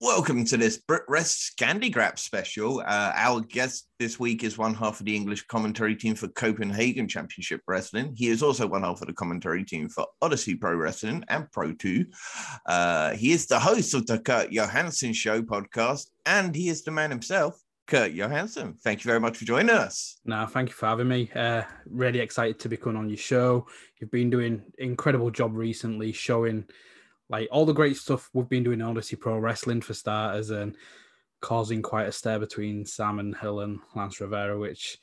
Welcome to this Brit Wres Scandi Grap special. Uh, our guest this week is one half of the English commentary team for Copenhagen Championship Wrestling. He is also one half of the commentary team for Odyssey Pro Wrestling and Pro 2. Uh, he is the host of the Kurt Johansson Show podcast, and he is the man himself, Kurt Johansson. Thank you very much for joining us. No, thank you for having me. Uh, really excited to be coming on your show. You've been doing incredible job recently, showing like all the great stuff we've been doing in Odyssey Pro Wrestling for starters, and causing quite a stir between Sam and Hill and Lance Rivera, which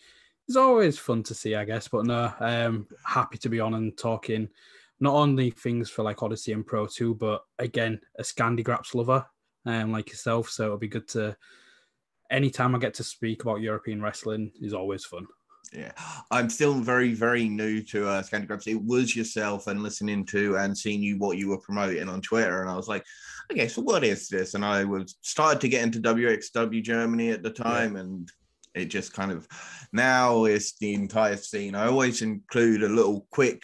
is always fun to see, I guess. But no, um, happy to be on and talking not only things for like Odyssey and Pro 2, but again, a Scandi Graps lover um, like yourself. So it'll be good to anytime I get to speak about European wrestling is always fun. Yeah, I'm still very, very new to uh, Scandi Graps. It was yourself and listening to and seeing you what you were promoting on Twitter, and I was like, okay, so what is this? And I was started to get into WXW Germany at the time, yeah. and it just kind of now is the entire scene. I always include a little quick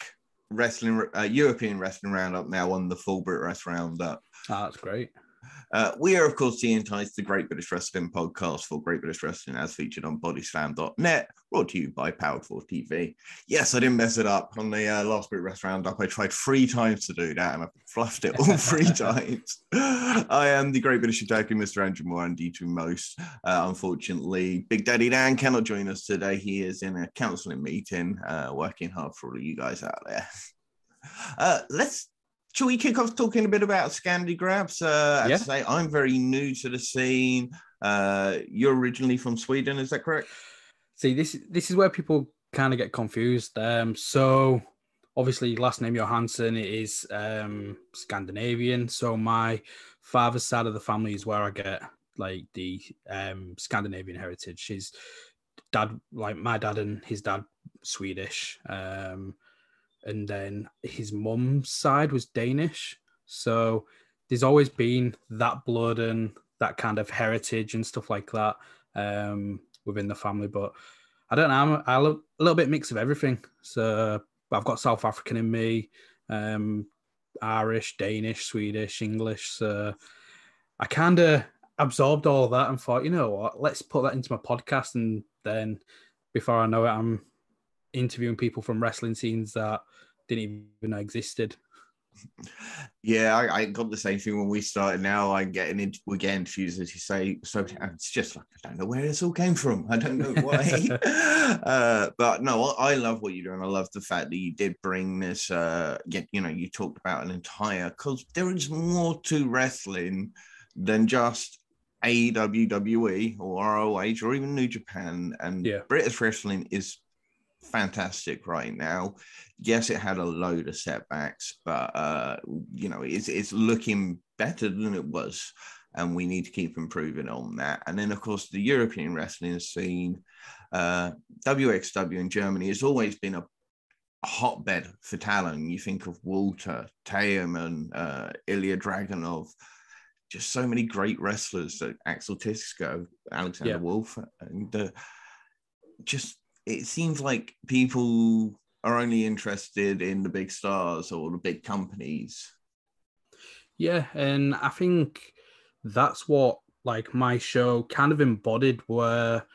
wrestling, uh, European wrestling roundup now on the full Brit Wres roundup. Oh, that's great. Uh, we are, of course, the Entice, the Great British Wrestling podcast for Great British Wrestling as featured on bodyslam.net, brought to you by Powered 4 TV. Yes, I didn't mess it up on the uh, last Brit Wres Roundup. I tried three times to do that and I fluffed it all three times. I am the Great British Attacker, Mr. Andrew Moore, and D2 Most. Uh, unfortunately, Big Daddy Dan cannot join us today. He is in a counseling meeting, uh, working hard for all you guys out there. Uh, let's Shall we kick off talking a bit about Scandi Graps? Uh, yeah. say, I'm very new to the scene. Uh, you're originally from Sweden, is that correct? See, this this is where people kind of get confused. Um, so obviously, last name Johansson is um, Scandinavian. So my father's side of the family is where I get like the um, Scandinavian heritage. His dad, like my dad and his dad, Swedish. Um, and then his mum's side was Danish. So there's always been that blood and that kind of heritage and stuff like that um, within the family. But I don't know, I'm, I'm a little bit mix of everything. So I've got South African in me, um, Irish, Danish, Swedish, English. So I kind of absorbed all that and thought, you know what, let's put that into my podcast. And then before I know it, I'm interviewing people from wrestling scenes that didn't even know existed. Yeah, I, I, got the same thing when we started. Now I'm getting into we're getting confused as you say. So it's just like I don't know where this all came from. I don't know why. uh, but no, I love what you're doing. I love the fact that you did bring this. Uh, get you know, you talked about an entire because there is more to wrestling than just AWWE or ROH or even New Japan. And yeah. British wrestling is fantastic right now. Yes, it had a load of setbacks, but uh, you know, it's it's looking better than it was, and we need to keep improving on that. And then, of course, the European wrestling scene, uh, WXW in Germany has always been a hotbed for talent. You think of Walter, Teoman, uh, Ilja Dragunov, just so many great wrestlers, uh, Axel Tisco, Alexander yeah. Wolfe, and uh, just it seems like people are only interested in the big stars or the big companies. Yeah, and I think that's what like my show kind of embodied where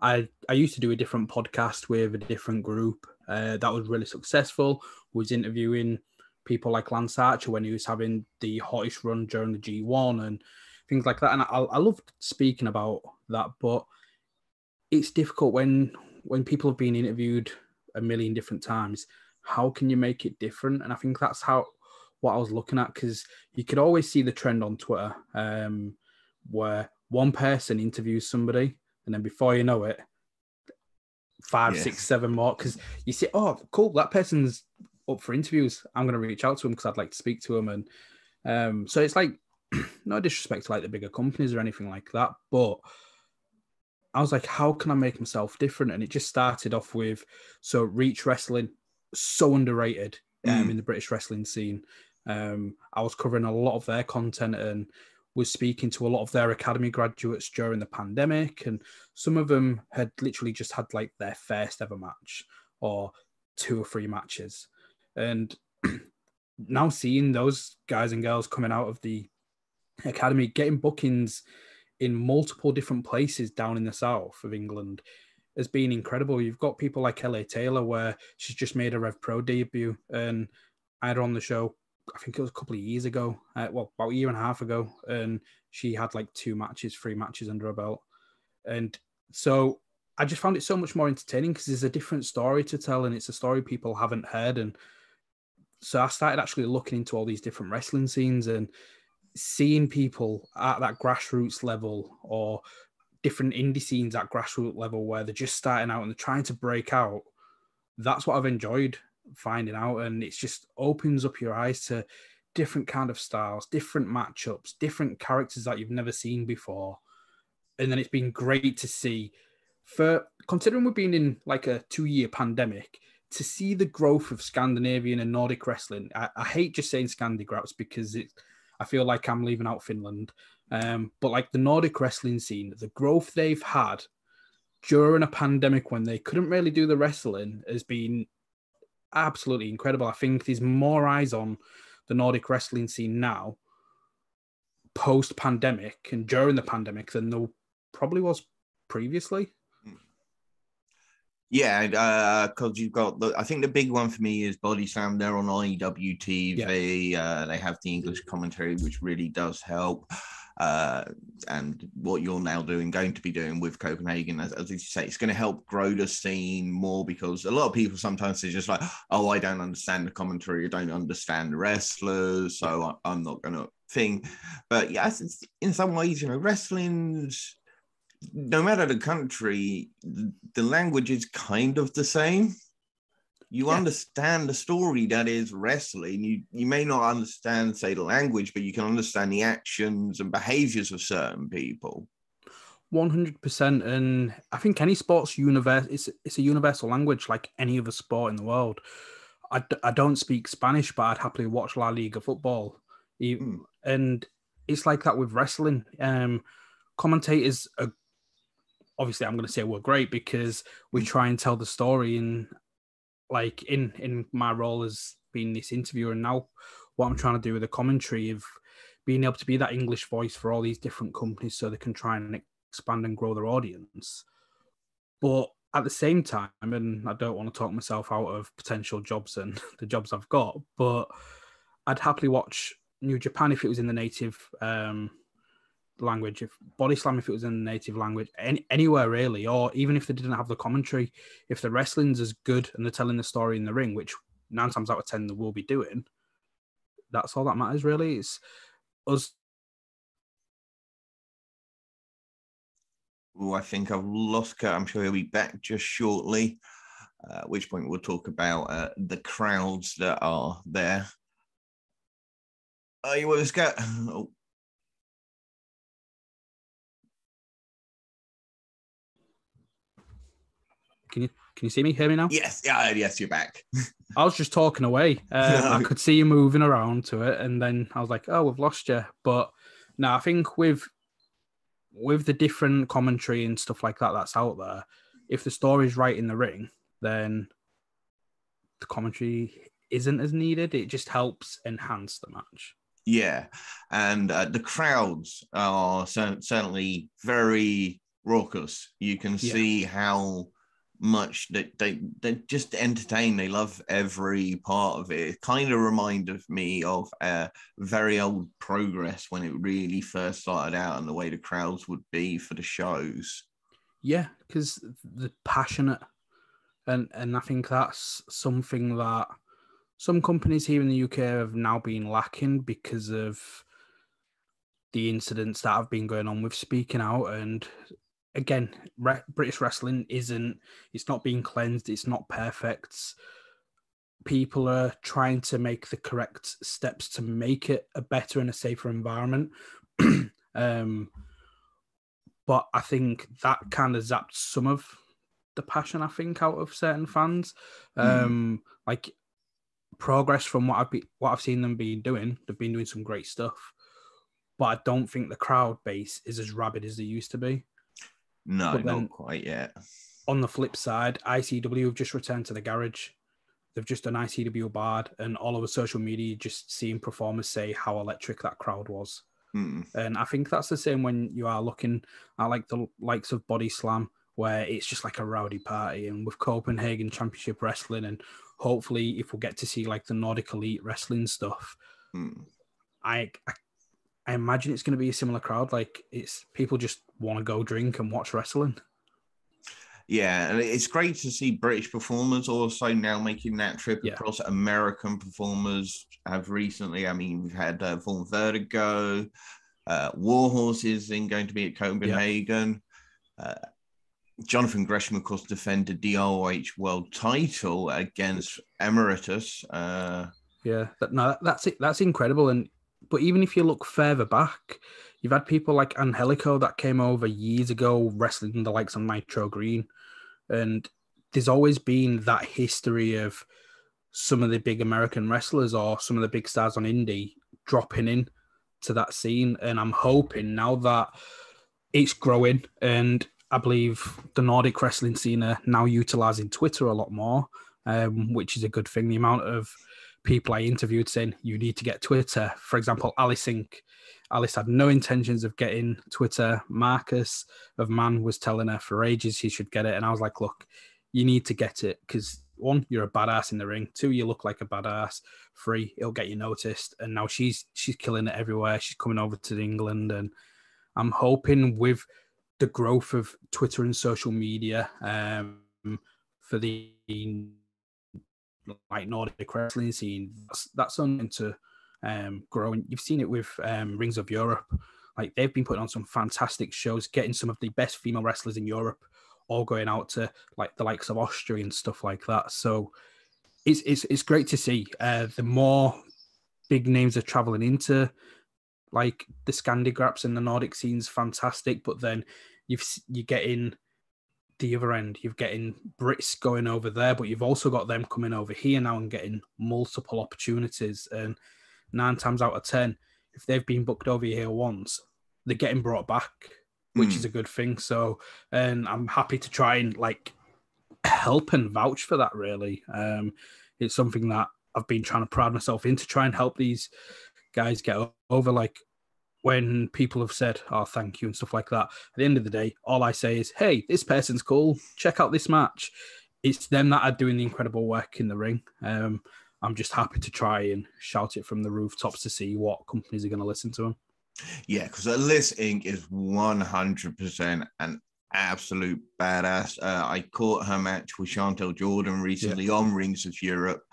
I I used to do a different podcast with a different group uh, that was really successful. Was interviewing people like Lance Archer when he was having the hottest run during the G1 and things like that. And I, I loved speaking about that, but it's difficult when when people have been interviewed a million different times, how can you make it different? And I think that's how what I was looking at because you could always see the trend on Twitter um, where one person interviews somebody, and then before you know it, five, yes. six, seven more. Because you see, oh, cool, that person's up for interviews. I'm going to reach out to him because I'd like to speak to him. And um, so it's like, no disrespect to like the bigger companies or anything like that, but I was like, how can I make myself different? And it just started off with so Reach Wrestling, so underrated um, mm. in the British wrestling scene. Um, I was covering a lot of their content and was speaking to a lot of their academy graduates during the pandemic, and some of them had literally just had like their first ever match or two or three matches. And now seeing those guys and girls coming out of the academy, getting bookings in multiple different places down in the south of England has been incredible. You've got people like LA Taylor, where she's just made a Rev Pro debut, and I had her on the show. I think it was a couple of years ago, uh, well, about a year and a half ago, and she had like two matches, three matches under her belt, and so I just found it so much more entertaining because there's a different story to tell, and it's a story people haven't heard, and so I started actually looking into all these different wrestling scenes and seeing people at that grassroots level or different indie scenes at grassroots level where they're just starting out and they're trying to break out. That's what I've enjoyed finding out, and it just opens up your eyes to different kind of styles, different matchups, different characters that you've never seen before. And then it's been great to see for considering we've been in like a two year pandemic to see the growth of Scandinavian and Nordic wrestling. I, I hate just saying Scandinavian because it, I feel like I'm leaving out Finland. Um, but like the Nordic wrestling scene, the growth they've had during a pandemic when they couldn't really do the wrestling has been absolutely incredible. I think there's more eyes on the Nordic wrestling scene now, post pandemic and during the pandemic, than there probably was previously. Yeah, because uh, you've got the. I think the big one for me is Body Slam. They're on IWTV. Yeah. Uh, they have the English commentary, which really does help. Uh, and what you're now doing, going to be doing with Copenhagen, as, as you say, it's going to help grow the scene more because a lot of people sometimes they're just like, oh, I don't understand the commentary, I don't understand the wrestlers, so I, am not going to think. But yes, in some ways, you know, wrestling's no matter the country, the language is kind of the same. You yeah. understand the story that is wrestling. You you may not understand, say, the language, but you can understand the actions and behaviors of certain people. One hundred percent, and I think any sports universe it's it's a universal language like any other sport in the world. I, I don't speak Spanish, but I'd happily watch La Liga football, mm. and it's like that with wrestling. Um, commentators are obviously I'm going to say we're great because we mm. try and tell the story and like in in my role as being this interviewer and now what I'm trying to do with the commentary of being able to be that English voice for all these different companies so they can try and expand and grow their audience. But at the same time, and I don't want to talk myself out of potential jobs and the jobs I've got, but I'd happily watch New Japan if it was in the native um, language, if body slam, if it was in the native language, any, anywhere really, or even if they didn't have the commentary, if the wrestling's as good and they're telling the story in the ring, which nine times out of ten they will be doing, that's all that matters really. It's us. Oh, I think I've lost Kurt. I'm sure he'll be back just shortly. Uh, at which point we'll talk about uh, the crowds that are there. Oh, you was got. Oh, Can you can you see me? Hear me now? Yes. Yeah. Yes, you're back. I was just talking away. No. I could see you moving around to it, and then I was like, "Oh, we've lost you." But no, I think with with the different commentary and stuff like that that's out there, if the story's right in the ring, then the commentary isn't as needed. It just helps enhance the match. Yeah, and uh, the crowds are certainly very raucous. You can yeah. see how much that they, they just entertain they love every part of it. It kind of reminded me of a very old progress when it really first started out and the way the crowds would be for the shows. Yeah because the passionate and and i think that's something that some companies here in the uk have now been lacking because of the incidents that have been going on with speaking out and again, re- British wrestling isn't, it's not being cleansed, it's not perfect. People are trying to make the correct steps to make it a better and a safer environment. um, but I think that kind of zapped some of the passion, I think, out of certain fans. Mm. Um, like progress from what I've be, what I've seen them being doing, they've been doing some great stuff. But I don't think the crowd base is as rabid as they used to be. No, but not quite yet. On the flip side, ICW have just returned to the garage. They've just done ICW bad, and all over social media, just seeing performers say how electric that crowd was. Hmm. And I think that's the same when you are looking at like the likes of Body Slam, where it's just like a rowdy party, and with Copenhagen Championship Wrestling, and hopefully if we get to see like the Nordic Elite Wrestling stuff, Hmm. I, I I imagine it's going to be a similar crowd. Like it's people just want to go drink and watch wrestling. Yeah, and it's great to see British performers also now making that trip Yeah. across. American performers have recently. I mean, we've had uh, Vaughn Vertigo, uh, Warhorse is in going to be at Copenhagen. Uh, Jonathan Gresham, of course, defended the ROH World Title against Emeritus. Uh, Yeah, that, no, that's it. That's incredible. And but even if you look further back, you've had people like Angelico that came over years ago wrestling the likes of Nitro Green, and there's always been that history of some of the big American wrestlers or some of the big stars on indie dropping in to that scene. And I'm hoping now that it's growing and I believe the Nordic wrestling scene are now utilizing Twitter a lot more, um, which is a good thing. The amount of people I interviewed saying you need to get Twitter. For example, Alice Inc. Alice had no intentions of getting Twitter. Marcus of Man was telling her for ages he should get it. And I was like, look, you need to get it because one, you're a badass in the ring. Two, you look like a badass. Three, it'll get you noticed. And now she's she's killing it everywhere. She's coming over to England. And I'm hoping with the growth of Twitter and social media um, for the like Nordic wrestling scene, that's, that's something to um, grow. And you've seen it with um, Rings of Europe. Like they've been putting on some fantastic shows, getting some of the best female wrestlers in Europe, all going out to like the likes of Austria and stuff like that. So it's it's it's great to see. Uh, the more big names are traveling into like the Scandinavians and the Nordic scene's fantastic, but then you've you get in the other end, you've getting Brits going over there, but you've also got them coming over here now and getting multiple opportunities. And nine times out of ten, if they've been booked over here once, they're getting brought back, which Hmm. is a good thing. So, and I'm happy to try and like help and vouch for that. Really, um, it's something that I've been trying to pride myself in to try and help these guys get over. Like when people have said, "Oh, thank you" and stuff like that. At the end of the day, all I say is, "Hey, this person's cool. Check out this match." It's them that are doing the incredible work in the ring. Um, I'm just happy to try and shout it from the rooftops to see what companies are going to listen to them. Yeah, because Alyss Inc. is 100% an absolute badass. Uh, I caught her match with Chantal Jordan recently on Rings of Europe.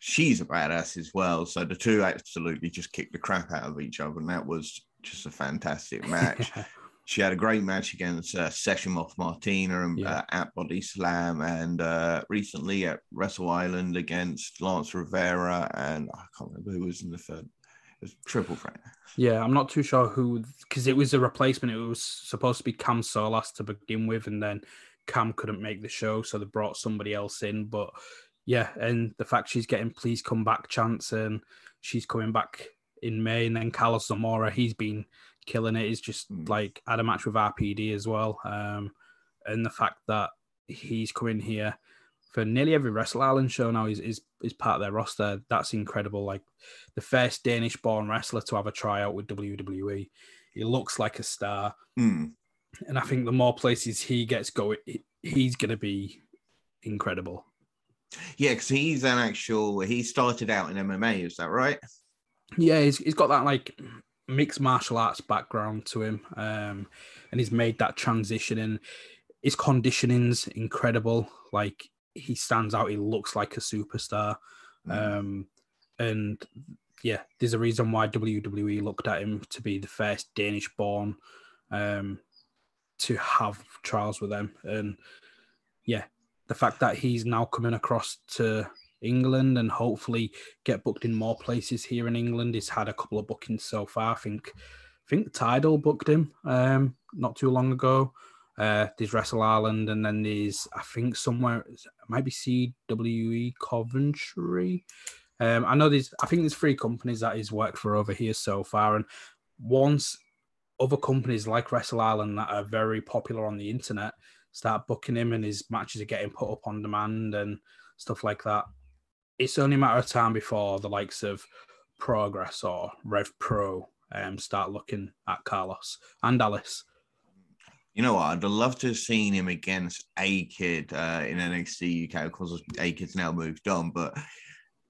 She's a badass as well. So the two absolutely just kicked the crap out of each other. And that was just a fantastic match. she had a great match against uh, Session Moth Martina and, Yeah. uh, at Body Slam, and uh, recently at Wrestle Island against Lance Rivera, and I can't remember who was in the third. It was triple threat. Yeah, I'm not too sure who because it was a replacement. It was supposed to be Cam Solas to begin with, and then Cam couldn't make the show, so they brought somebody else in. But yeah, and the fact she's getting please come back chance and she's coming back in May, and then Carlos Zamora, he's been killing it. He's just Mm. like had a match with RPD as well, um, and the fact that he's coming here for nearly every Wrestle Island show now is, is is part of their roster. That's incredible. Like the first Danish born wrestler to have a tryout with WWE. He looks like a star. Hmm. And I think the more places he gets going, he's going to be incredible. Yeah, because he's an actual. He started out in MMA. Is that right? Yeah, he's, he's got that like mixed martial arts background to him. Um, and he's made that transition and his conditioning's incredible. Like he stands out, he looks like a superstar. Mm. Um, and yeah, there's a reason why WWE looked at him to be the first Danish born um, to have trials with them. And yeah, the fact that he's now coming across to England and hopefully get booked in more places here in England. He's had a couple of bookings so far. I think I think Tidal booked him um, not too long ago. Uh, there's Wrestle Island, and then there's I think somewhere it might be CWE Coventry. Um, I know there's I think there's three companies that he's worked for over here so far, and once other companies like Wrestle Island that are very popular on the internet start booking him and his matches are getting put up on demand and stuff like that, it's only a matter of time before the likes of Progress or Rev Pro um, start looking at Carlos and Alice. You know what? I'd love to have seen him against A Kid uh, in NXT UK. Of course, A Kid's now moved on, but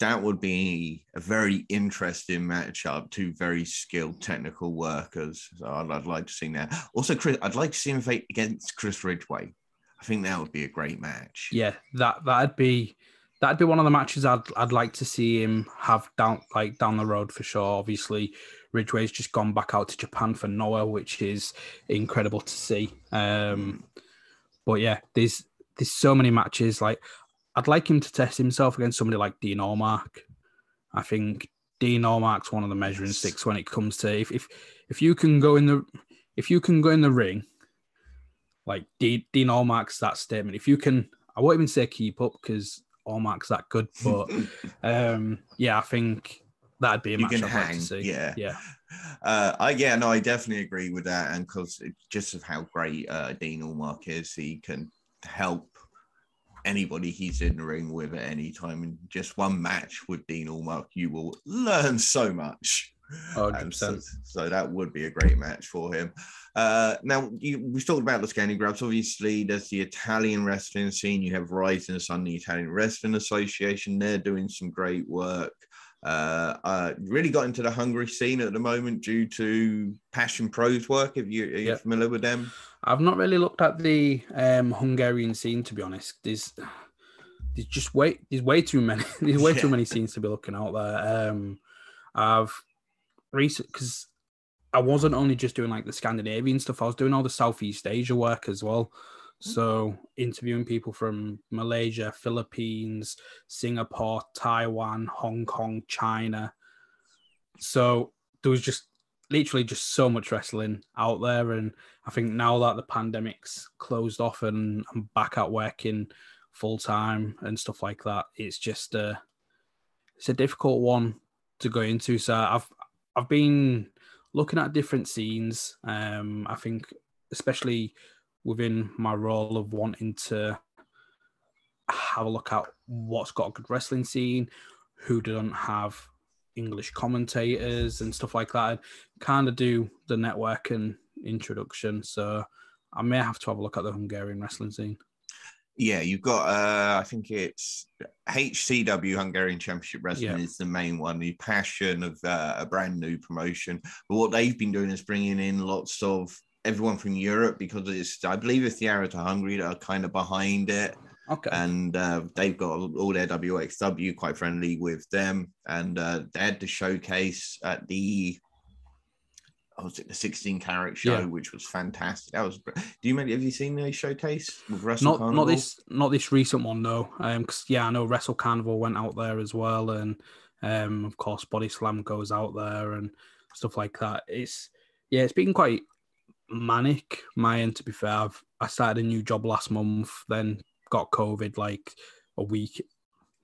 that would be a very interesting matchup. Two very skilled technical workers. So I'd, I'd like to see that. Also, Chris, I'd like to see him fight against Chris Ridgeway. I think that would be a great match. Yeah, that that'd be that'd be one of the matches I'd I'd like to see him have down like down the road for sure. Obviously, Ridgeway's just gone back out to Japan for Noah, which is incredible to see. Um, but yeah, there's there's so many matches. Like I'd like him to test himself against somebody like Dean Allmark. I think Dean Allmark's one of the measuring sticks when it comes to if if if you can go in the if you can go in the ring, like Dean, Dean Allmark's that statement. If you can, I won't even say keep up because Allmark's that good, but um, yeah, I think that'd be a You match I'd like hang, to see. yeah. yeah, Uh, I yeah, no, I definitely agree with that, and because just of how great uh, Dean Allmark is, he can help anybody he's in the ring with at any time. In just one match with Dean Allmark, you will learn so much. Oh, And so, 100%. so that would be a great match for him. Uh, now, you, we've talked about the Scandi Graps. Obviously, there's the Italian wrestling scene. You have Rising Sun, the Italian Wrestling Association. They're doing some great work. Uh, uh, really got into the Hungary scene at the moment due to Passion Pro's work. If you, are you Yep. familiar with them? I've not really looked at the um, Hungarian scene to be honest. There's there's just way there's way too many there's way too many scenes to be looking out there. Um, I've recent because I wasn't only just doing like the Scandinavian stuff. I was doing all the Southeast Asia work as well. So interviewing people from Malaysia, Philippines, Singapore, Taiwan, Hong Kong, China. So there was just literally just so much wrestling out there and I think now that the pandemic's closed off and I'm back at working full time and stuff like that, it's just a, it's a difficult one to go into. So I've I've been looking at different scenes. Um I think especially within my role of wanting to have a look at what's got a good wrestling scene, who doesn't have English commentators and stuff like that. Kind of do the network and introduction. So I may have to have a look at the Hungarian wrestling scene. Yeah, you've got, uh, I think it's HCW Hungarian Championship Wrestling Yeah. is the main one, the passion of uh, a brand new promotion. But what they've been doing is bringing in lots of everyone from Europe because it's, I believe it's the Arrow to Hungary that are kind of behind it. Okay. And uh, they've got all their WXW quite friendly with them. And uh, they had the showcase at the, oh, was it the 16 carat show, Yeah. which was fantastic. That was, do you maybe, have you seen the showcase with Wrestle not Carnival? not this not this recent one though. Um, 'cause, yeah, I know Wrestle Carnival went out there as well, and um, of course Body Slam goes out there and stuff like that. It's yeah, it's been quite manic. My end, to be fair, I've, I started a new job last month, then got COVID like a week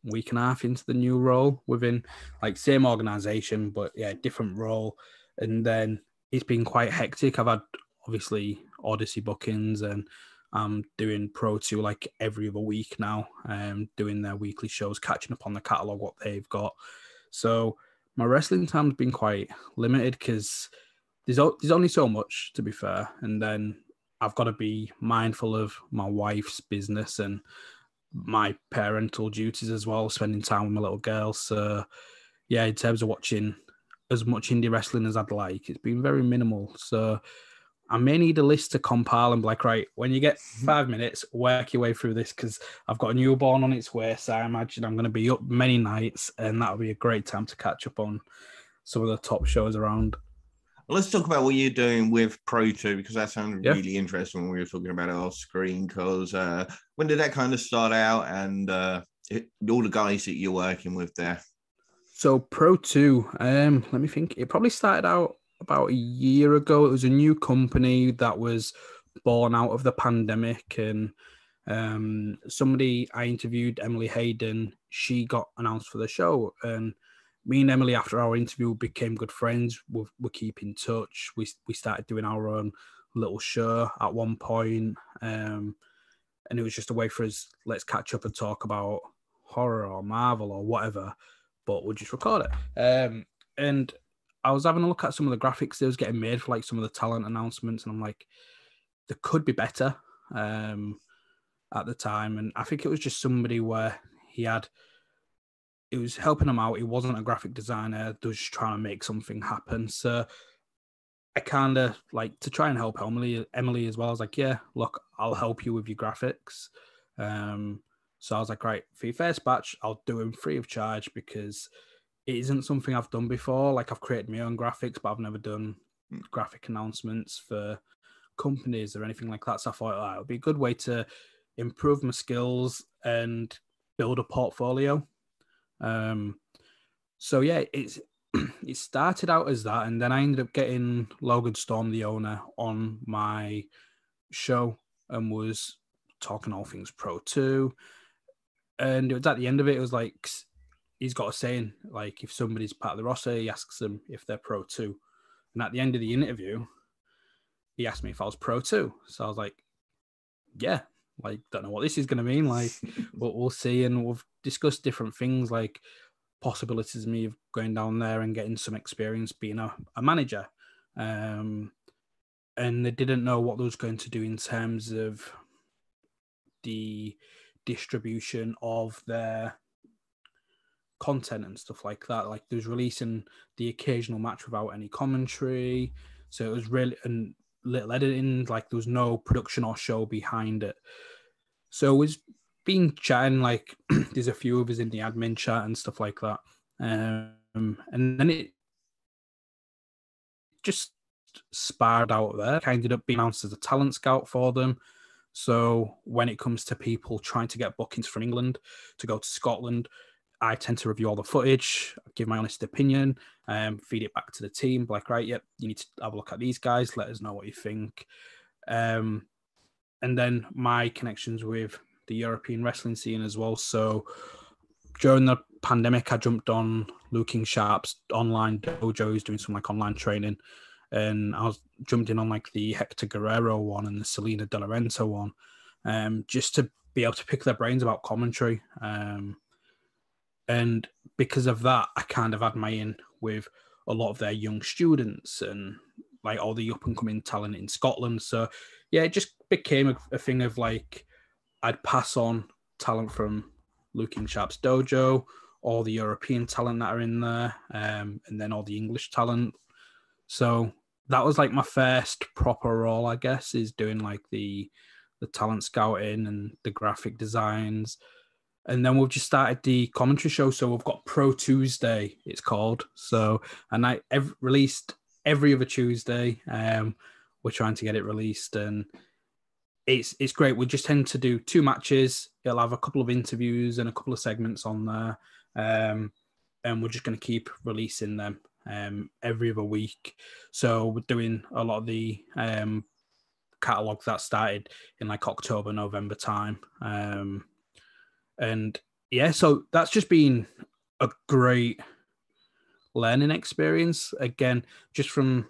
week and a half into the new role within like same organization, but yeah, different role, and then it's been quite hectic. I've had obviously Odyssey bookings and I'm doing Pro 2 like every other week now, um, doing their weekly shows, catching up on the catalogue, what they've got. So my wrestling time's been quite limited because there's, o- there's only so much, to be fair. And then I've got to be mindful of my wife's business and my parental duties as well, spending time with my little girl. So, yeah, in terms of watching as much indie wrestling as I'd like, it's been very minimal. So, I may need a list to compile and be like, right, when you get mm-hmm. five minutes, work your way through this because I've got a newborn on its way. So I imagine I'm going to be up many nights and that'll be a great time to catch up on some of the top shows around. Let's talk about what you're doing with Pro 2 because that sounded Yeah. really interesting when we were talking about it off screen. Because uh, when did that kind of start out and uh, it, all the guys that you're working with there? So Pro 2, um, let me think. It probably started out about a year ago. It was a new company that was born out of the pandemic and um somebody I interviewed, Emily Hayden, she got announced for the show and me and Emily after our interview became good friends. We we keep in touch. We we started doing our own little show at one point. Um and it was just a way for us let's catch up and talk about horror or Marvel or whatever but we'll just record it. Um, and I was having a look at some of the graphics that was getting made for like some of the talent announcements, and I'm like, there could be better um, at the time. And I think it was just somebody where he had, it was helping him out. He wasn't a graphic designer, was just trying to make something happen. So I kind of like to try and help Emily, Emily as well. I was like, yeah, look, I'll help you with your graphics. Um, so I was like, right, for your first batch, I'll do them free of charge because it isn't something I've done before. Like I've created my own graphics, but I've never done hmm. graphic announcements for companies or anything like that. So I thought oh, it would be a good way to improve my skills and build a portfolio. Um, so yeah, it's it started out as that, and then I ended up getting Logan Storm, the owner, on my show and was talking all things Pro 2. And it was at the end of it, it was like he's got a saying like if somebody's part of the roster, he asks them if they're pro two. And at the end of the interview, he asked me if I was pro two. So I was like, yeah, like don't know what this is going to mean. Like, but we'll see. And we've discussed different things like possibilities of me going down there and getting some experience being a, a manager. Um, and they didn't know what they was going to do in terms of the distribution of their content and stuff like that. Like there was releasing the occasional match without any commentary. So it was really and little editing, like there was no production or show behind it. So it was being chatting like there's a few of us in the admin chat and stuff like that. Um, and then it just sparred out there. I ended up being announced as a talent scout for them. So when it comes to people trying to get bookings from England to go to Scotland, I tend to review all the footage, give my honest opinion, um, feed it back to the team. Like, right, yep, you need to have a look at these guys. Let us know what you think. Um, and then my connections with the European wrestling scene as well. So during the pandemic, I jumped on Luke King Sharp's online dojo. He's doing some like online training, and I was jumped in on like the Hector Guerrero one and the Salina De Lorenzo one, um, just to be able to pick their brains about commentary. Um, and because of that, I kind of had my in with a lot of their young students and like all the up and coming talent in Scotland. So yeah, it just became a, a thing of like I'd pass on talent from Luke King Sharp's dojo, all the European talent that are in there, um, and then all the English talent. So that was like my first proper role, I guess, is doing like the the talent scouting and the graphic designs and then we've just started the commentary show. So we've got Pro Tuesday, it's called. So and I have released every other Tuesday. Um, we're trying to get it released, and it's it's great. We just tend to do two matches. It'll have a couple of interviews and a couple of segments on there, um, and we're just going to keep releasing them um, every other week. So we're doing a lot of the um, catalog that started in like October, November time. Um, and yeah, so that's just been a great learning experience. Again, just from,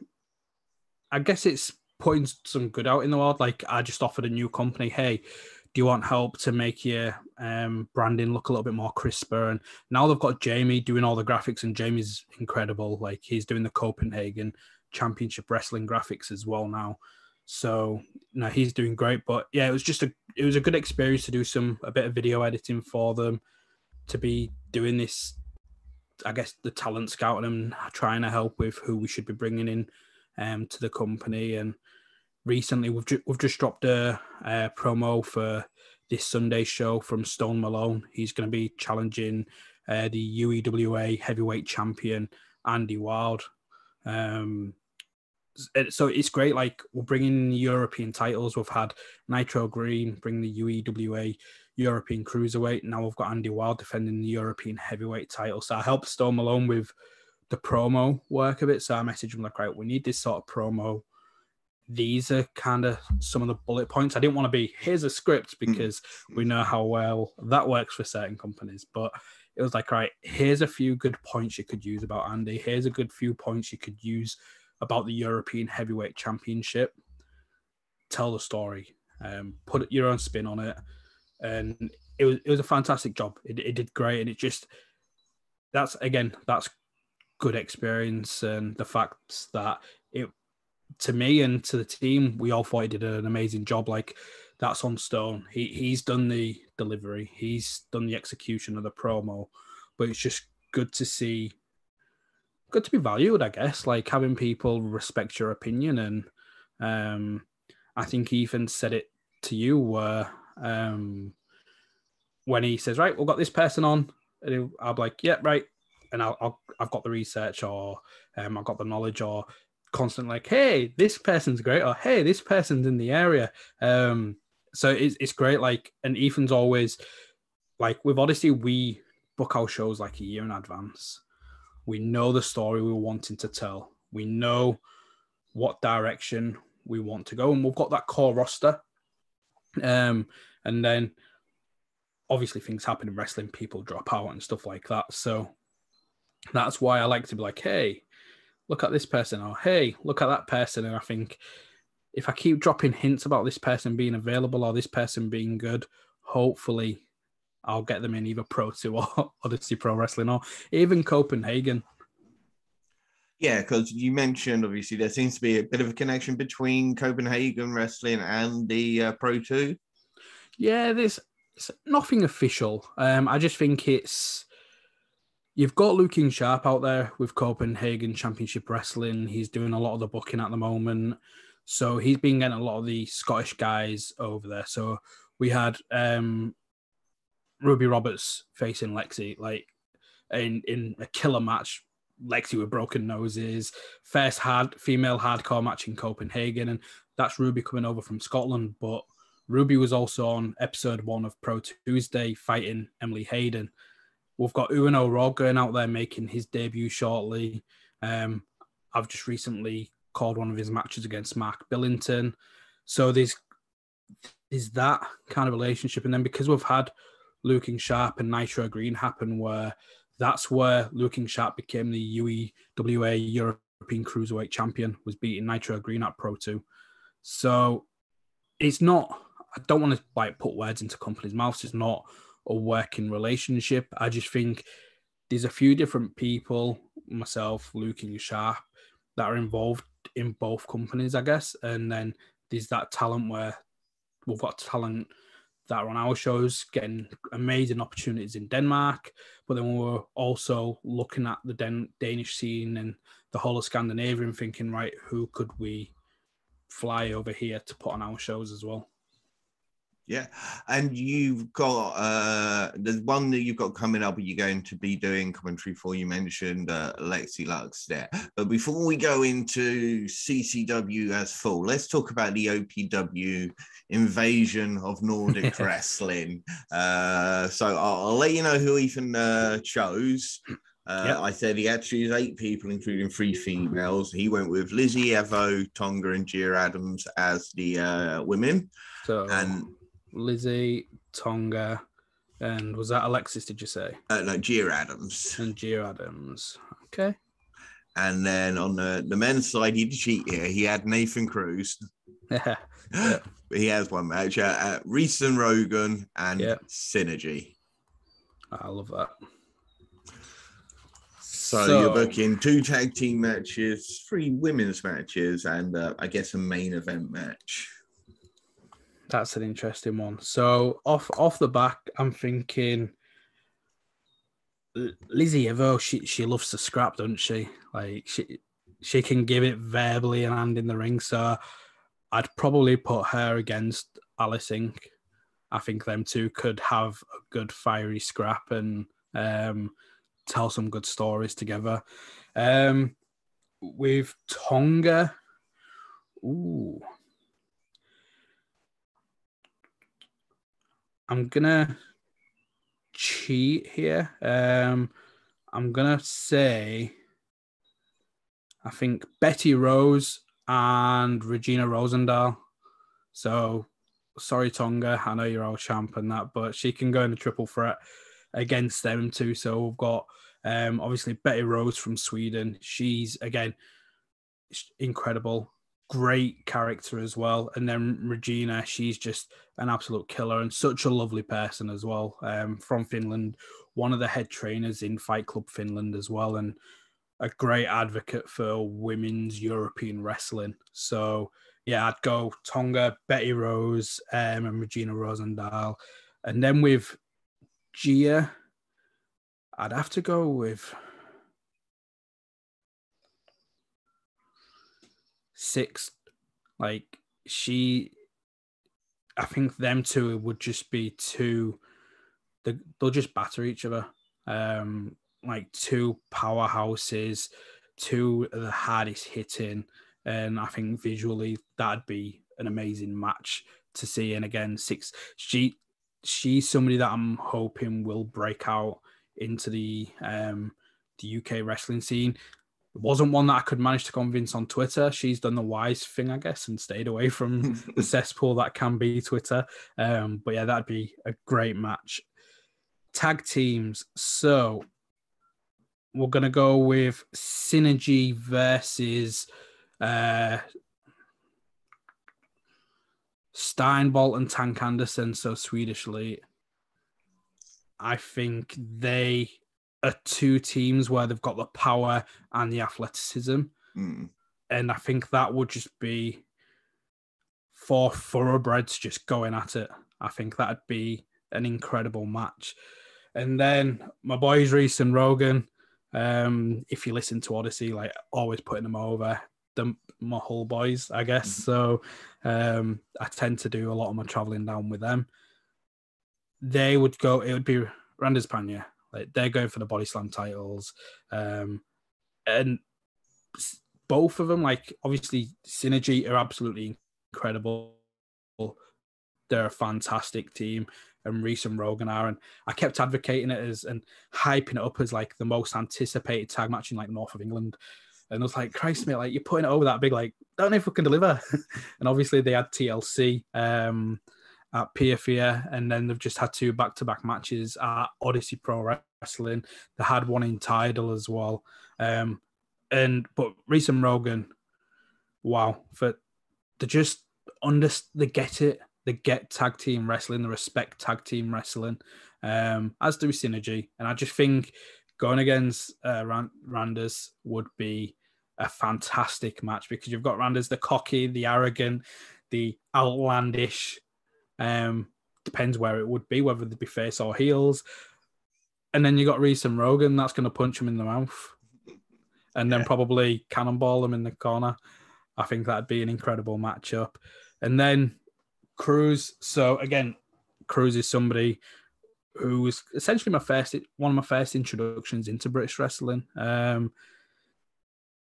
I guess it's putting some good out in the world. Like I just offered a new company, hey, do you want help to make your um, branding look a little bit more crisper? And now they've got Jamie doing all the graphics, and Jamie's incredible. Like he's doing the Copenhagen Championship Wrestling graphics as well now. So no, he's doing great. But yeah, it was just a it was a good experience to do some a bit of video editing for them, to be doing this. I guess the talent scouting and trying to help with who we should be bringing in um, to the company. And recently, we've ju- we've just dropped a, a promo for this Sunday show from Stone Malone. He's going to be challenging uh, the UEWA heavyweight champion Andy Wild. Um, so it's great. Like we're bringing European titles. We've had Nitro Green bring the UEWA European Cruiserweight. Now we've got Andy Wild defending the European Heavyweight title. So I helped Stone Malone with the promo work of it. So I messaged him like, right, we need this sort of promo. These are kind of some of the bullet points. I didn't want to be here's a script hmm. because we know how well that works for certain companies, but it was like, right, here's a few good points you could use about Andy. Here's a good few points you could use about the European Heavyweight Championship. Tell the story, um, put your own spin on it, and it was it was a fantastic job. It, it did great, and it just that's again that's good experience and the fact that to me and to the team, we all thought he did an amazing job. Like that's on Stone. He he's done the delivery, he's done the execution of the promo, but it's just good to see, good to be valued, I guess. Like having people respect your opinion, and um, I think Ethan said it to you where um, when he says, "Right, we've got this person on," I'll be like, "Yeah, right," and I'll, I'll I've got the research or um, I've got the knowledge or constant like, hey, this person's great, or hey, this person's in the area. Um, so it's it's great. Like, and Ethan's always like with Odyssey, we book our shows like a year in advance. We know the story we are wanting to tell. We know what direction we want to go, and we've got that core roster. Um, and then obviously things happen in wrestling, people drop out and stuff like that. So that's why I like to be like, hey, look at this person, or hey, look at that person. And I think if I keep dropping hints about this person being available or this person being good, hopefully I'll get them in either Pro 2 or Odyssey Pro Wrestling or even Copenhagen. Yeah, because you mentioned obviously there seems to be a bit of a connection between Copenhagen Wrestling and the uh, Pro 2. Yeah, there's nothing official. Um, I just think it's You've got Looking Sharp out there with Copenhagen Championship Wrestling. He's doing a lot of the booking at the moment. So he's been getting a lot of the Scottish guys over there. So we had um, Ruby Roberts facing Lexi, like in, in a killer match. Lexi with broken noses, first hard female hardcore match in Copenhagen, and that's Ruby coming over from Scotland. But Ruby was also on episode one of Pro Tuesday fighting Emily Hayden. We've got Uno O'Rourke going out there making his debut shortly. Um, I've just recently called one of his matches against Mark Billington. So there's is that kind of relationship. And then because we've had Looking Sharp and Nitro Green happen, where that's where Looking Sharp became the UEWA European Cruiserweight Champion, was beating Nitro Green at Pro 2. So it's not, I don't want to like put words into companies' mouths. It's not a working relationship. I just think there's a few different people, myself, Luke, and Sharp, that are involved in both companies, I guess. And then there's that talent where we've got talent that are on our shows getting amazing opportunities in Denmark, but then we're also looking at the Den- Danish scene and the whole of Scandinavia and thinking, right, who could we fly over here to put on our shows as well? Yeah, and you've got uh there's one that you've got coming up. You're going to be doing commentary for. You mentioned uh, Lexi Lux there, but before we go into CCW as full, let's talk about the OPW invasion of Nordic wrestling. Uh, so I'll, I'll, let you know who Ethan uh, chose. Uh, yep. I said he had to choose eight people, including three females. He went with Lizzy, Evo, Tonga, and Gia Adams as the uh, women. So, and Lizzy, Tonga, and was that Alexis? Did you say? Uh, no, Gia Adams. And Gia Adams. Okay. And then on the, the men's side, he did cheat here. He had Nathan Cruz. yeah. But he has one match. Uh, uh, Reese and Rogan and yeah. Synergy. I love that. So, so, you're booking two tag team matches, three women's matches, and uh, I guess a main event match. That's an interesting one. So off off the back, I'm thinking Lizzy Evo. She she loves to scrap, doesn't she? Like she she can give it verbally and hand in the ring. So I'd probably put her against Alice Inc. I think them two could have a good fiery scrap and um, tell some good stories together. Um, with Tonga, ooh, I'm gonna cheat here. Um, I'm gonna say I think Betty Rose and Regina Rosendahl. So sorry, Tonga. I know you're all champ and that, but she can go in a triple threat against them too. So we've got um, obviously Betty Rose from Sweden. She's again incredible great character as well. And then Regina, she's just an absolute killer and such a lovely person as well. Um, from Finland, one of the head trainers in Fight Club Finland as well, and a great advocate for women's European wrestling. So yeah, I'd go Tonga, Betty Rose, um, and Regina Rosendahl, and then with Gia, I'd have to go with six. Like she, I think them two would just be two. They'll just batter each other. Um, like two powerhouses, two of the hardest hitting, and I think visually that'd be an amazing match to see. And again, six. She she's somebody that I'm hoping will break out into the um, the UK wrestling scene. It wasn't one that I could manage to convince on Twitter. She's done the wise thing, I guess, and stayed away from the cesspool that can be Twitter. Um, but yeah, that'd be a great match. Tag teams. So we're gonna go with Synergy versus uh, Steinbolt and Tank Anderson, so Swedish Elite. I think they are two teams where they've got the power and the athleticism. Mm. And I think that would just be four thoroughbreds just going at it. I think that'd be an incredible match. And then my boys Reese and Rogan, um, if you listen to Odyssey, like always putting them over the my whole boys, I guess. Mm-hmm. So um, I tend to do a lot of my traveling down with them. They would go. It would be Randa Espada. Like they're going for the body slam titles, um, and both of them, like obviously, Synergy are absolutely incredible. They're a fantastic team, and Reese and Rogan are. And I kept advocating it as and hyping it up as like the most anticipated tag match in like North of England. And I was like, Christ, mate, like you're putting it over that big, like, don't know if we can deliver. and obviously they had TLC um, at PFA, and then they've just had two back to back matches at Odyssey Pro Wrestling. They had one in Tidal as well. Um, and but Reese and Rogan, wow, for they just under they get it. They get tag team wrestling, they respect tag team wrestling, um, as do Synergy. And I just think going against uh, Randers would be a fantastic match because you've got Randers the cocky, the arrogant, the outlandish. Um, depends where it would be, whether they'd be face or heels. And then you got Reese and Rogan that's going to punch him in the mouth, and then yeah. probably cannonball him in the corner. I think that'd be an incredible matchup. And then Cruz. So again, Cruz is somebody who was essentially my first one of my first introductions into British wrestling. Um,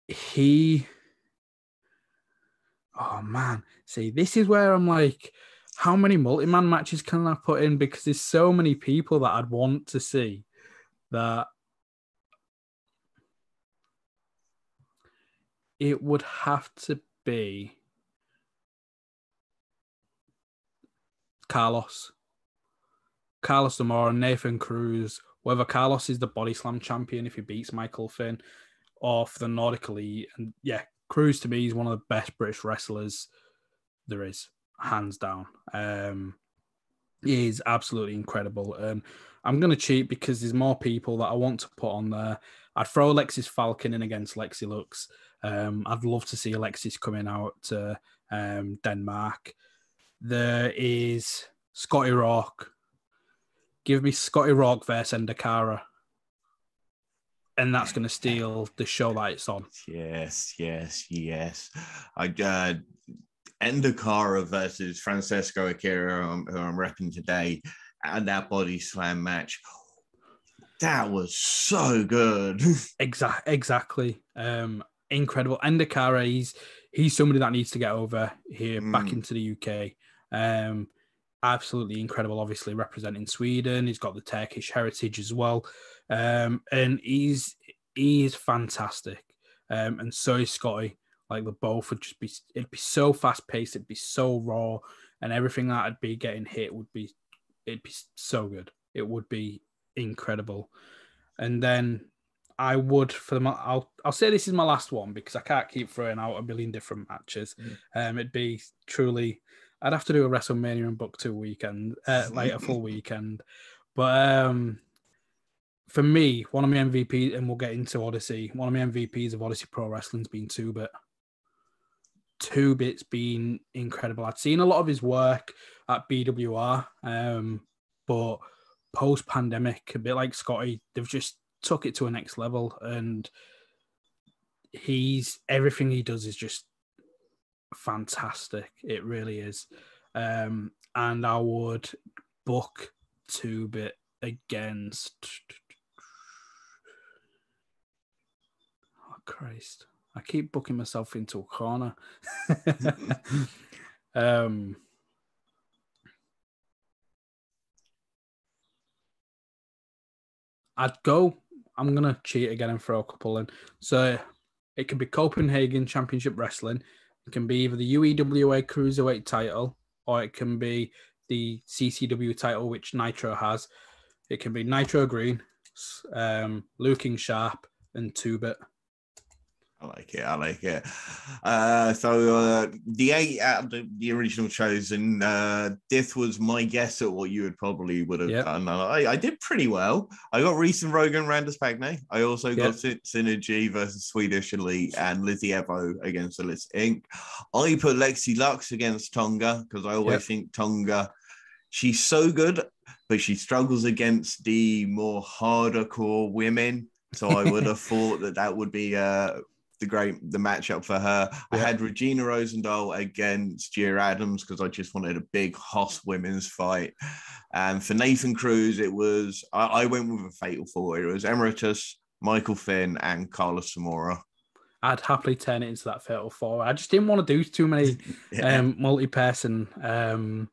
he, oh man, see, this is where I'm like, how many multi-man matches can I put in? Because there's so many people that I'd want to see that it would have to be Carlos. Carlos Zamora, Nathan Cruz, whether Carlos is the body slam champion if he beats Michael Finn or for the Nordic Elite. And yeah, Cruz to me is one of the best British wrestlers there is, hands down. Um, he is absolutely incredible. And I'm going to cheat because there's more people that I want to put on there. I'd throw Alexis Falcon in against Lexi Lux. Um, I'd love to see Alexis coming out to um, Denmark. There is Scotty Rock. give me Scotty Rock versus Ender Kara. And that's going to steal the show that it's on. Yes, yes, yes. I uh, Ender Kara versus Francesco Akira, who I'm repping today, and that body slam match. That was so good. exactly, exactly. Um, incredible. Ender Kara, he's he's somebody that needs to get over here mm. back into the UK. Um, absolutely incredible. Obviously representing Sweden, he's got the Turkish heritage as well, um, and he's he is fantastic. Um, and so is Scotty. Like the both would just be, it'd be so fast paced, it'd be so raw, and everything that'd be getting hit would be, it'd be so good. It would be incredible. And then I would for the I'll I'll say this is my last one because I can't keep throwing out a million different matches. Mm. Um, it'd be truly I'd have to do a WrestleMania and book two weekend, uh, like a full weekend. But um, for me, one of my MVP, and we'll get into Odyssey. One of my MVPs of Odyssey Pro Wrestling's been Two Bit. Two Bit's been incredible. I'd seen a lot of his work at BWR, um, but post pandemic, a bit like Scotty, they've just took it to a next level, and he's everything he does is just fantastic. It really is. Um, and I would book two bit against. Oh Christ! I keep booking myself into a corner. um, I'd go. I'm gonna cheat again and throw a couple in. So it can be Copenhagen Championship Wrestling. It can be either the UEWA Cruiserweight title or it can be the CCW title, which Nitro has. It can be Nitro Green, um, Lou King Sharp, and Two Bit. I like it. I like it. Uh, so uh, the eight out of the, the original chosen, uh, this was my guess at what you would probably would have yep. done. I, I, did pretty well. I got Reese and Rogan, Randus Pagne. I also yep. got Synergy versus Swedish Elite and Lizzy Evo against Alyssa Inc. I put Lexi Lux against Tonga because I always yep. think Tonga, she's so good, but she struggles against the more harder core women. So I would have thought that that would be uh, the great the matchup for her. Yeah. I had Regina Rosendahl against Gia Adams because I just wanted a big Hoss women's fight. And for Nathan Cruz, it was I, I went with a fatal four. It was Emeritus, Michael Finn, and Carlos Zamora. I'd happily turn it into that fatal four. I just didn't want to do too many yeah. um, multi-person um,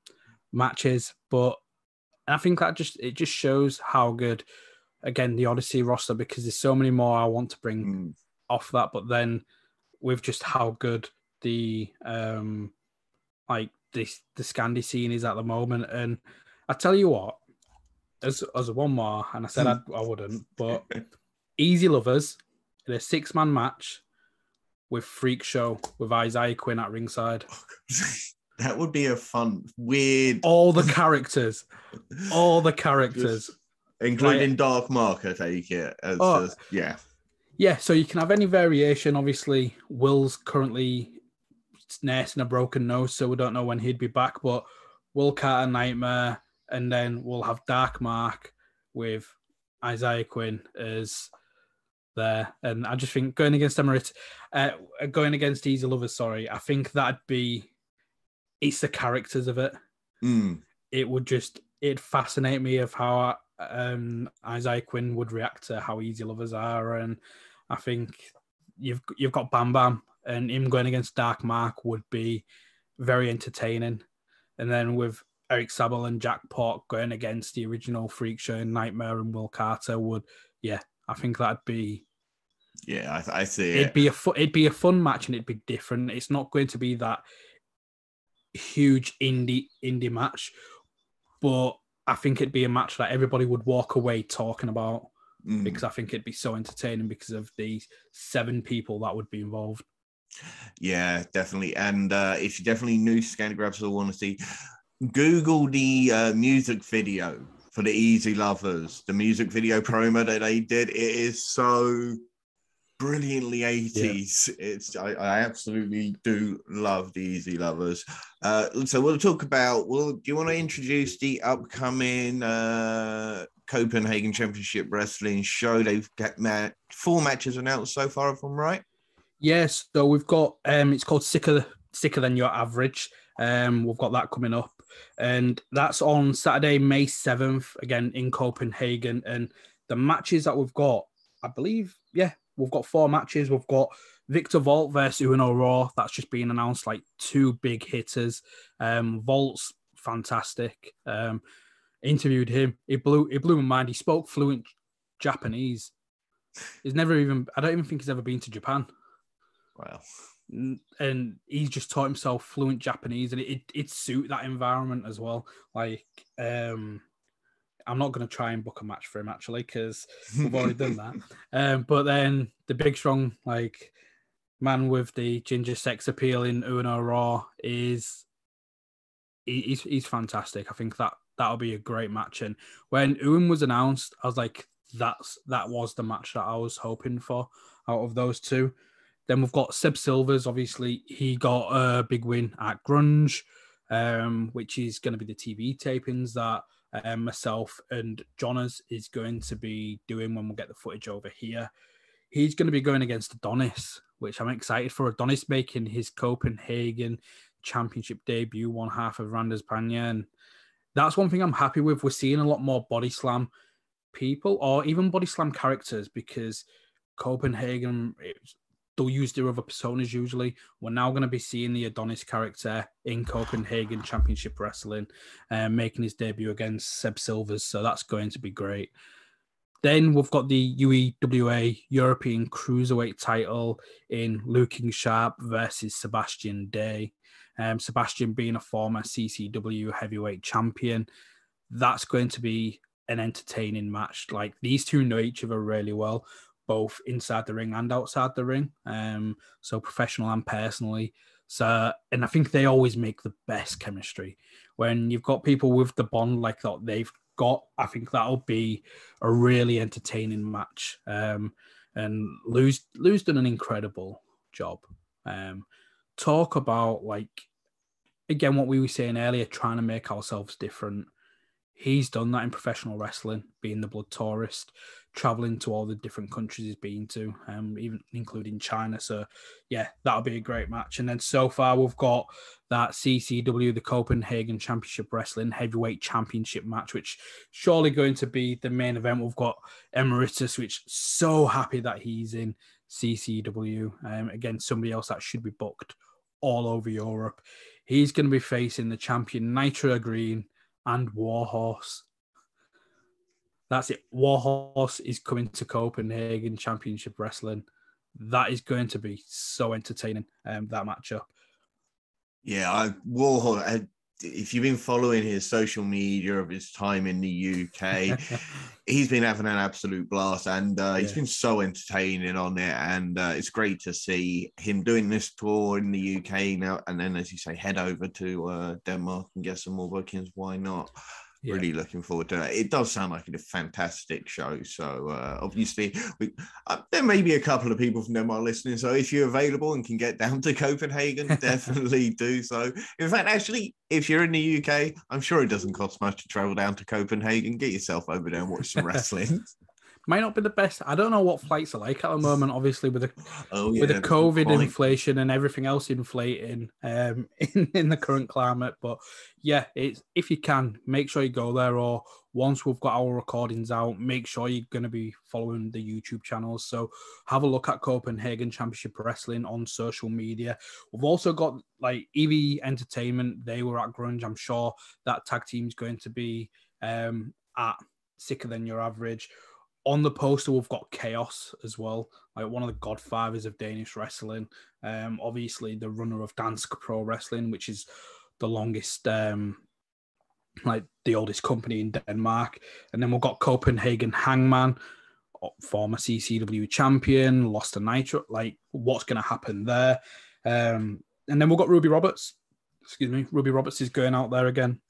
matches, but I think that just it just shows how good again the Odyssey roster because there's so many more I want to bring mm off that, but then with just how good the um like this the Scandi scene is at the moment, and I tell you what, as as a one more, and I said I'd, I wouldn't, but Easy Lovers in a six man match with Freak Show with Isaiah Quinn at ringside. That would be a fun, weird. All the characters, all the characters, Just including like, Dark Mark. I take it. As, oh, as, yeah, yeah, so you can have any variation. Obviously, Will's currently nursing a broken nose, so we don't know when he'd be back. But Will Carter Nightmare, and then we'll have Dark Mark with Isaiah Quinn as there. And I just think going against Emirates, uh, going against Easy Lovers, sorry, I think that'd be it's the characters of it. Mm. It would just it fascinate me of how um, Isaiah Quinn would react to how Easy Lovers are, and I think you've you've got Bam Bam and him going against Dark Mark would be very entertaining. And then with Eric Sable and Jack Pork going against the original Freak Show and Nightmare and Will Carter would, yeah, I think that'd be. Yeah, I, I see. It'd it. be a fu- it'd be a fun match and it'd be different. It's not going to be that huge indie indie match, but I think it'd be a match that everybody would walk away talking about mm. because I think it'd be so entertaining because of the seven people that would be involved. Yeah, definitely. And uh, if you're definitely new to Scandi Graps or want to see, Google the uh, music video for the Easy Lovers, the music video promo that they did. It is so brilliantly 80s. Yeah. It's I, I, absolutely do love the Easy Lovers. Uh, so we'll talk about. Well, do you want to introduce the upcoming uh, Copenhagen Championship Wrestling show. They've got ma- four matches announced so far, if I'm right. Yes, so we've got um, it's called sicker sicker than your average. Um, we've got that coming up, and that's on Saturday, May seventh, again in Copenhagen. And the matches that we've got, I believe, yeah, we've got four matches. We've got Victor Vault versus Uno Raw. That's just been announced, like two big hitters. Um, Vault's fantastic. Um, interviewed him. It blew it blew my mind. He spoke fluent Japanese. He's never even. I don't even think he's ever been to Japan. Wow. And he's just taught himself fluent Japanese, and it it, it suit that environment as well. Like, um, I'm not going to try and book a match for him actually because we've already done that. Um, but then the big strong like man with the ginger sex appeal in Uno Raw is he, he's he's fantastic. I think that that'll be a great match. And when Uwin was announced, I was like, that's that was the match that I was hoping for out of those two. Then we've got Seb Silvers. Obviously, he got a big win at Grunge, um, which is going to be the TV tapings that um, myself and Jonas is going to be doing when we get the footage over here. He's going to be going against Adonis, which I'm excited for. Adonis making his Copenhagen Championship debut, one half of Randers Panya, and that's one thing I'm happy with. We're seeing a lot more body slam people or even body slam characters because Copenhagen they'll use their other personas usually. We're now going to be seeing the Adonis character in Copenhagen Championship Wrestling, uh, making his debut against Seb Silvers. So that's going to be great. Then we've got the UEWA European Cruiserweight title in Lou King Sharp versus Sebastian Day. Um, Sebastian being a former CCW heavyweight champion. That's going to be an entertaining match. Like these two know each other really well, both inside the ring and outside the ring. Um, so professional and personally. So, and I think they always make the best chemistry when you've got people with the bond like that they've got. I think that'll be a really entertaining match. Um, and Lou's Lou's done an incredible job. Um, talk about like again what we were saying earlier, trying to make ourselves different he's done that in professional wrestling, being the blood tourist, traveling to all the different countries he's been to, um, even including China. So, yeah, that'll be a great match. And then so far, we've got that CCW, the Copenhagen Championship Wrestling Heavyweight Championship match, which surely going to be the main event. We've got Emeritus, which so happy that he's in CCW. Um, again, somebody else that should be booked all over Europe. He's going to be facing the champion Nitro Green and Warhorse. That's it. Warhorse is coming to Copenhagen Championship Wrestling. That is going to be so entertaining. Um, that matchup. Yeah, I, Warhorse if you've been following his social media of his time in the UK, he's been having an absolute blast and uh, he's yeah. been so entertaining on it. And uh, it's great to see him doing this tour in the UK now. And then, as you say, head over to uh, Denmark and get some more bookings. Why not? Yeah. really looking forward to that. It does sound like a fantastic show. So uh, obviously, we, uh, there may be a couple of people from Denmark listening. So if you're available and can get down to Copenhagen, definitely do so. In fact, actually, if you're in the UK, I'm sure it doesn't cost much to travel down to Copenhagen. Get yourself over there and watch some wrestling might not be the best. I don't know what flights are like at the moment. Obviously, with the oh, yeah, with the COVID inflation and everything else inflating um, in in the current climate. But yeah, it's if you can make sure you go there. Or once we've got our recordings out, make sure you're going to be following the YouTube channels. So have a look at Copenhagen Championship Wrestling on social media. We've also got like EV Entertainment. They were at Grunge. I'm sure that tag team is going to be um, at sicker than your average on the poster we've got chaos as well like one of the godfathers of danish wrestling. Um obviously the runner of dansk pro wrestling which is the longest um like the oldest company in denmark. And then we've got copenhagen hangman former ccw champion lost to nitro like what's going to happen there? Um and then we've got ruby roberts excuse me ruby roberts is going out there again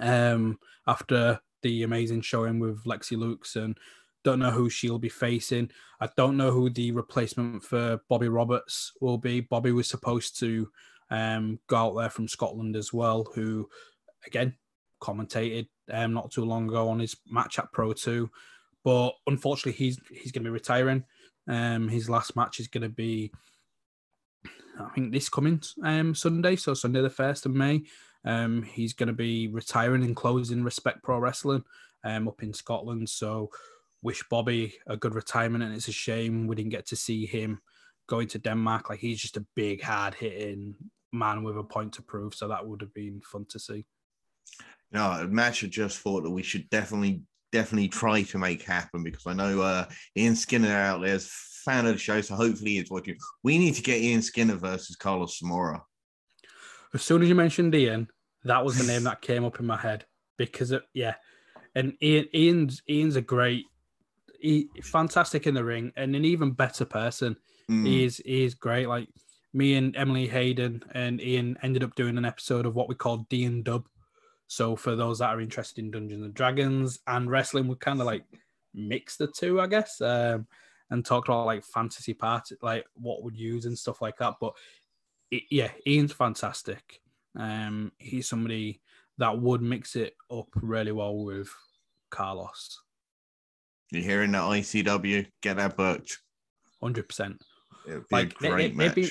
um after the amazing showing with Lexi Lux and don't know who she'll be facing. I don't know who the replacement for Bobby Roberts will be. Bobby was supposed to um, go out there from Scotland as well, who again commentated um, not too long ago on his match at Pro 2. But unfortunately, he's he's going to be retiring. Um, his last match is going to be, I think, this coming um, Sunday, so Sunday the first of May. Um, he's going to be retiring and closing Respect Pro Wrestling um, up in Scotland. So wish Bobby a good retirement, and it's a shame we didn't get to see him going to Denmark. Like he's just a big, hard hitting man with a point to prove. So that would have been fun to see. No, match I just thought that we should definitely, definitely try to make happen because I know uh, Ian Skinner out there's fan of the show, so hopefully he's watching. We need to get Ian Skinner versus Carlos Zamora. As soon as you mentioned Ian, that was the name that came up in my head because it, yeah, and Ian, Ian's Ian's a great, he, fantastic in the ring, and an even better person. Mm. He is he is great. Like me and Emily Hayden and Ian ended up doing an episode of what we call D and Dub. So for those that are interested in Dungeons and Dragons and wrestling, we kind of like mix the two, I guess, um, and talked about like fantasy part, like what would use and stuff like that. But it, yeah, Ian's fantastic. Um, he's somebody that would mix it up really well with Carlos. You're hearing that ICW? Get that. Hundred percent. Like they, they, they've been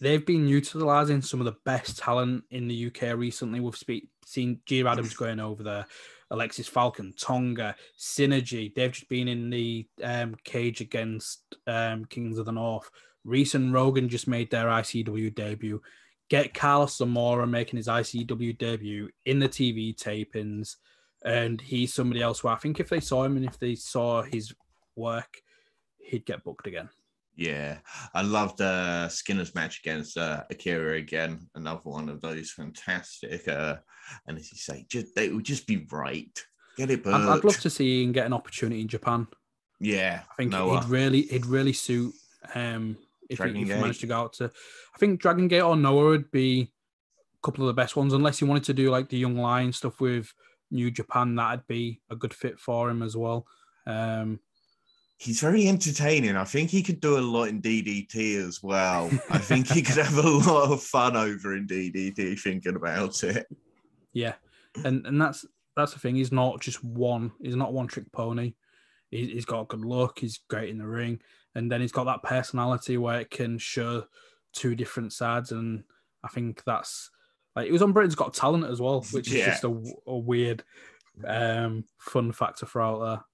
they've been utilizing some of the best talent in the UK recently. We've spe- seen Gia Adams going over there, Alexis Falcon, Tonga, Synergy. They've just been in the um, cage against um, Kings of the North. Reese and Rogan just made their ICW debut. Get Carlos Zamora making his ICW debut in the TV tapings and he's somebody else who I think if they saw him and if they saw his work, he'd get booked again. Yeah, I loved uh, Skinner's match against uh, Akira again. Another one of those fantastic. Uh, and as you say, just they would just be right. Get it, I'd, I'd, love to see him get an opportunity in Japan. Yeah, I think Noah. he'd really, he'd really suit. Um, if, he, if he managed to go out to, I think Dragon Gate or Noah would be a couple of the best ones, unless he wanted to do like the Young Lion stuff with New Japan, that'd be a good fit for him as well. Um, He's very entertaining. I think he could do a lot in DDT as well. I think he could have a lot of fun over in DDT thinking about it. Yeah, and and that's that's the thing. He's not just one. He's not one trick pony. He, he's got a good look. He's great in the ring, and then he's got that personality where it can show two different sides. And I think that's like it was on Britain's Got Talent as well, which is yeah. just a, a, weird um, fun factor for out there.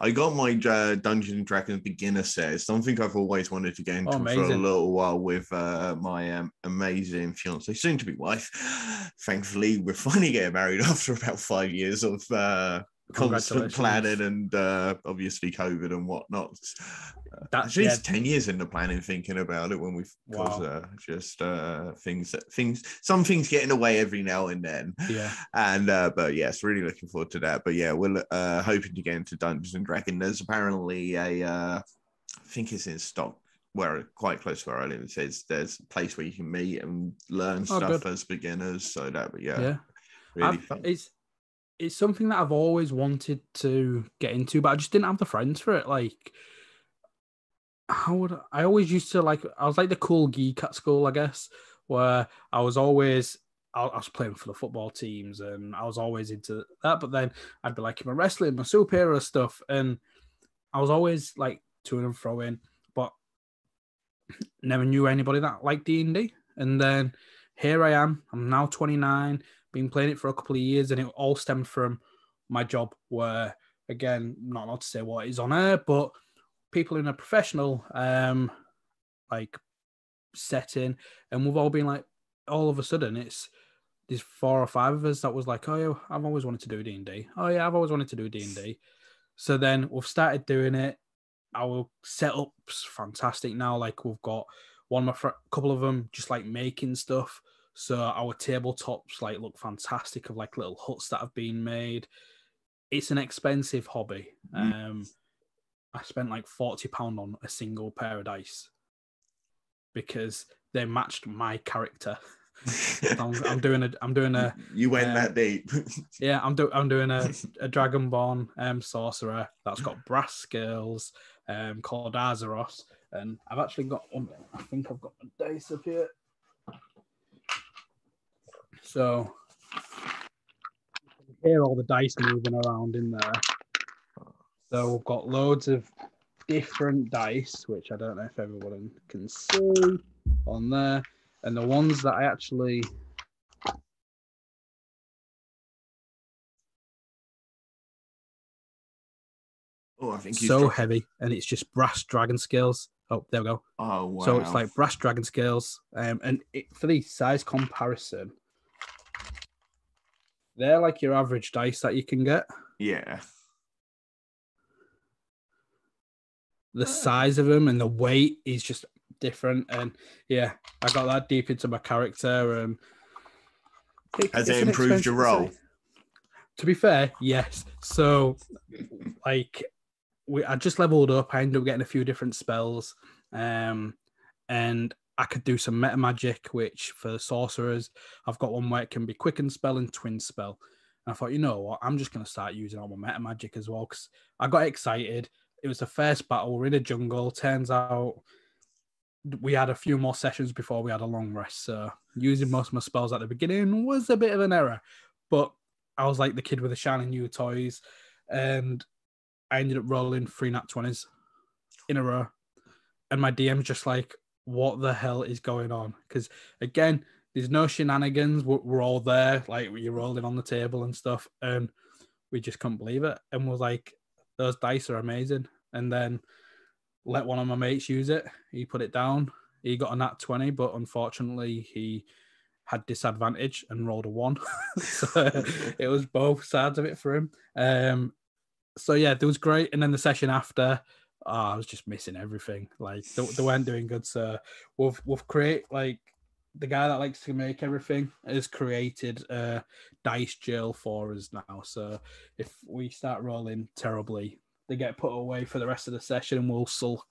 I got my uh, Dungeons and Dragons beginner set. It's something I've always wanted to get into oh, for a little while with uh, my um, amazing fiance, soon to be wife. Thankfully, we're finally getting married after about five years of uh, constant planning and uh, obviously COVID and whatnot. That, Actually, yeah. it's ten years in the planning, thinking about it when we've wow. uh, just uh, things that things some things get in the way every now and then. Yeah, and uh, but yes, really looking forward to that. But yeah, we're uh, hoping to get into Dungeons and Dragons. There's apparently a, uh, I think it's in stock where quite close to where I live. It says there's a place where you can meet and learn oh, stuff good. as beginners. So that, but yeah, yeah, really it's it's something that I've always wanted to get into, but I just didn't have the friends for it. Like, how would I, I always used to like? I was like the cool geek at school, I guess, where I was always I, I was playing for the football teams and I was always into that. But then I'd be like in my wrestling, my superhero stuff, and I was always like to and fro in, but never knew anybody that liked D and D. And then here I am. I'm now 29 been playing it for a couple of years, and it all stemmed from my job, where again, not allowed to say what is on air, but people in a professional um like setting, and we've all been like, all of a sudden, it's there's four or five of us that was like, oh yeah, I've always wanted to do D and D. Oh yeah, I've always wanted to do D and D. So then we've started doing it. Our setup's fantastic now. Like we've got one of my fr- couple of them just like making stuff. So our tabletops like look fantastic of like little huts that have been made. It's an expensive hobby. Mm. Um, I spent like forty pound on a single pair of dice because they matched my character. I'm, I'm, doing a. I'm doing a. You went um, that deep. yeah, I'm doing. I'm doing a, a Dragonborn um, sorcerer that's got brass scales, um, called Azeroth, and I've actually got. Um, I think I've got a dice up here. So you can hear all the dice moving around in there. So we've got loads of different dice, which I don't know if everyone can see on there. And the ones that I actually Oh, I think so heavy, and it's just brass dragon scales. Oh, there we go. Oh, wow. So it's like brass dragon scales, um, and it, for the size comparison, they're like your average dice that you can get. Yeah. The size of them and the weight is just different, and yeah, I got that deep into my character. Um, it, Has it improved your role? To be fair, yes. So, like, we I just leveled up. I ended up getting a few different spells, um, and I could do some meta magic, which for sorcerers, I've got one where it can be quicken spell and twin spell. And I thought, you know what, I'm just gonna start using all my meta magic as well because I got excited. It was the first battle. We're in a jungle. Turns out we had a few more sessions before we had a long rest. So using most of my spells at the beginning was a bit of an error. But I was like the kid with the shiny new toys. And I ended up rolling three nat 20s in a row. And my DM's just like, what the hell is going on? Because again, there's no shenanigans. We're, we're all there, like you're rolling on the table and stuff. And we just couldn't believe it. And was like, those dice are amazing. And then let one of my mates use it. He put it down. He got a nat 20, but unfortunately, he had disadvantage and rolled a one. so it was both sides of it for him. Um, so yeah, it was great. And then the session after, oh, I was just missing everything. Like they, they weren't doing good. So we've we've create like the guy that likes to make everything has created a dice jail for us now. So if we start rolling terribly, they get put away for the rest of the session and we'll sulk.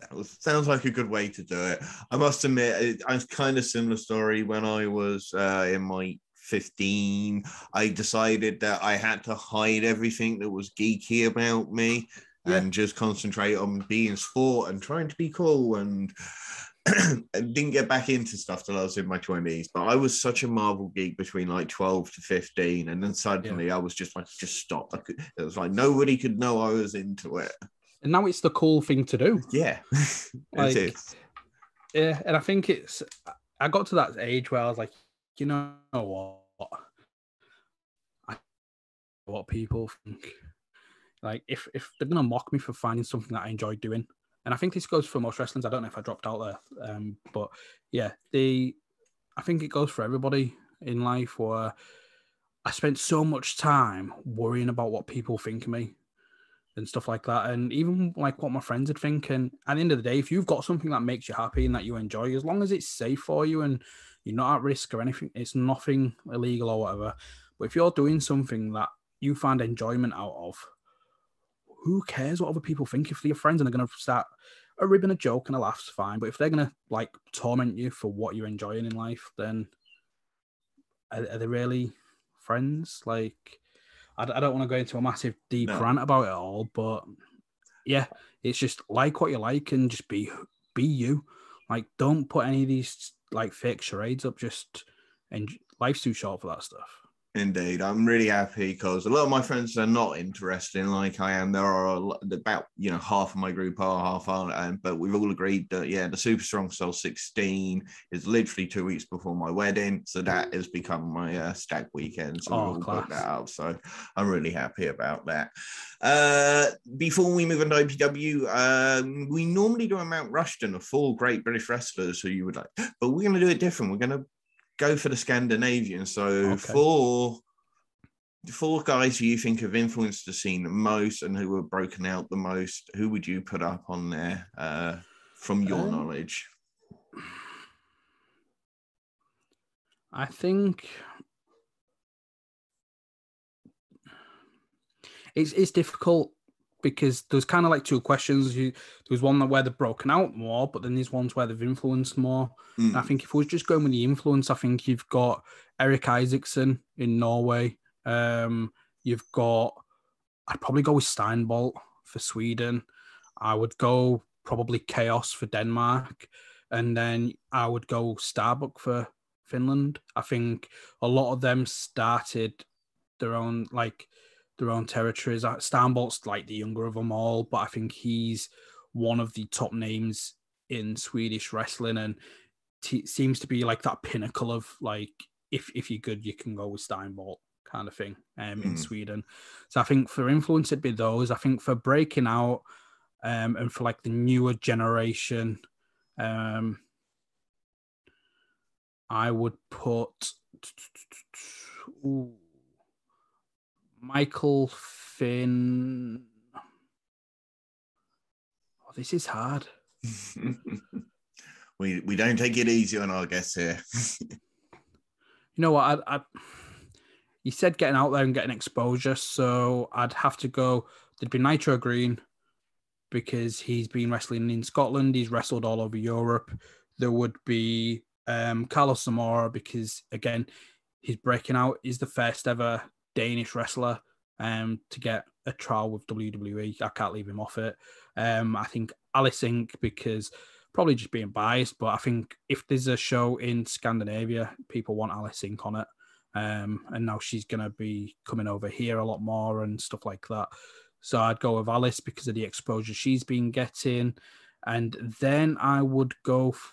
That sounds like a good way to do it. I must admit, I was kind of similar story when I was uh, in my 15. I decided that I had to hide everything that was geeky about me yeah. and just concentrate on being sport and trying to be cool and didn't get back into stuff till I was in my 20s, but I was such a Marvel geek between like 12 to 15. And then suddenly yeah. I was just like, just stop. Could, it was like nobody could know I was into it. And now it's the cool thing to do. Yeah. like, it is. Yeah. And I think it's, I got to that age where I was like, you know what? I, what people think. Like, if, if they're to mock me for finding something that I enjoy doing, and I think this goes for most wrestlers. I don't know if I dropped out there, um, but yeah, the I think it goes for everybody in life. Where I spent so much time worrying about what people think of me and stuff like that, and even like what my friends would think. And at the end of the day, if you've got something that makes you happy and that you enjoy, as long as it's safe for you and you're not at risk or anything, it's nothing illegal or whatever. But if you're doing something that you find enjoyment out of, who cares what other people think? If they're your friends and they're going to start a rib and a joke and a laugh's fine. But if they're going to like torment you for what you're enjoying in life, then are, are they really friends? Like, I, I don't want to go into a massive deep no. rant about it all, but yeah, it's just like what you like and just be be you. Like, don't put any of these like fake charades up. Just and life's too short for that stuff. Indeed, I'm really happy because a lot of my friends are not interested in like I am. There are lot, about you know half of my group are, half aren't, um, but we've all agreed that yeah, the Super Strong Style 16 is literally two weeks before my wedding, so that has become my uh, stag weekend. So oh, we'll put that out. So I'm really happy about that. Uh, before we move on to IPW, um, we normally do a Mount Rushton of four great British wrestlers who you would like, but we're going to do it different. We're going to go for the Scandinavian. So okay. for four guys who you think have influenced the scene the most and who have broken out the most, who would you put up on there uh, from your um, knowledge? I think it's it's difficult because there's kind of like two questions. You, there's one where they've broken out more, but then there's ones where they've influenced more. Mm. I think if we was just going with the influence, I think you've got Eric Isaacson in Norway. Um, you've got, I'd probably go with Steinbolt for Sweden. I would go probably Chaos for Denmark. And then I would go Starbuck for Finland. I think a lot of them started their own, like, their own territories. Uh, Steinbolt's like the younger of them all, but I think he's one of the top names in Swedish wrestling and t- seems to be like that pinnacle of like if if you're good, you can go with Steinbolt kind of thing um, mm. in hmm. Sweden. So I think for influence, it'd be those. I think for breaking out um, and for like the newer generation, um, I would put. Ooh, Michael Finn. Oh, this is hard. we we don't take it easy on our guests here. you know what? I, I you said getting out there and getting exposure, so I'd have to go. There'd be Nitro Green because he's been wrestling in Scotland. He's wrestled all over Europe. There would be um, Carlos Zamora because again he's breaking out. He's the first ever Danish wrestler um, to get a trial with WWE. I can't leave him off it. Um, I think Alice Inc. because probably just being biased, but I think if there's a show in Scandinavia, people want Alice Inc. on it. Um, and now she's going to be coming over here a lot more and stuff like that. So I'd go with Alice because of the exposure she's been getting. And then I would go. F-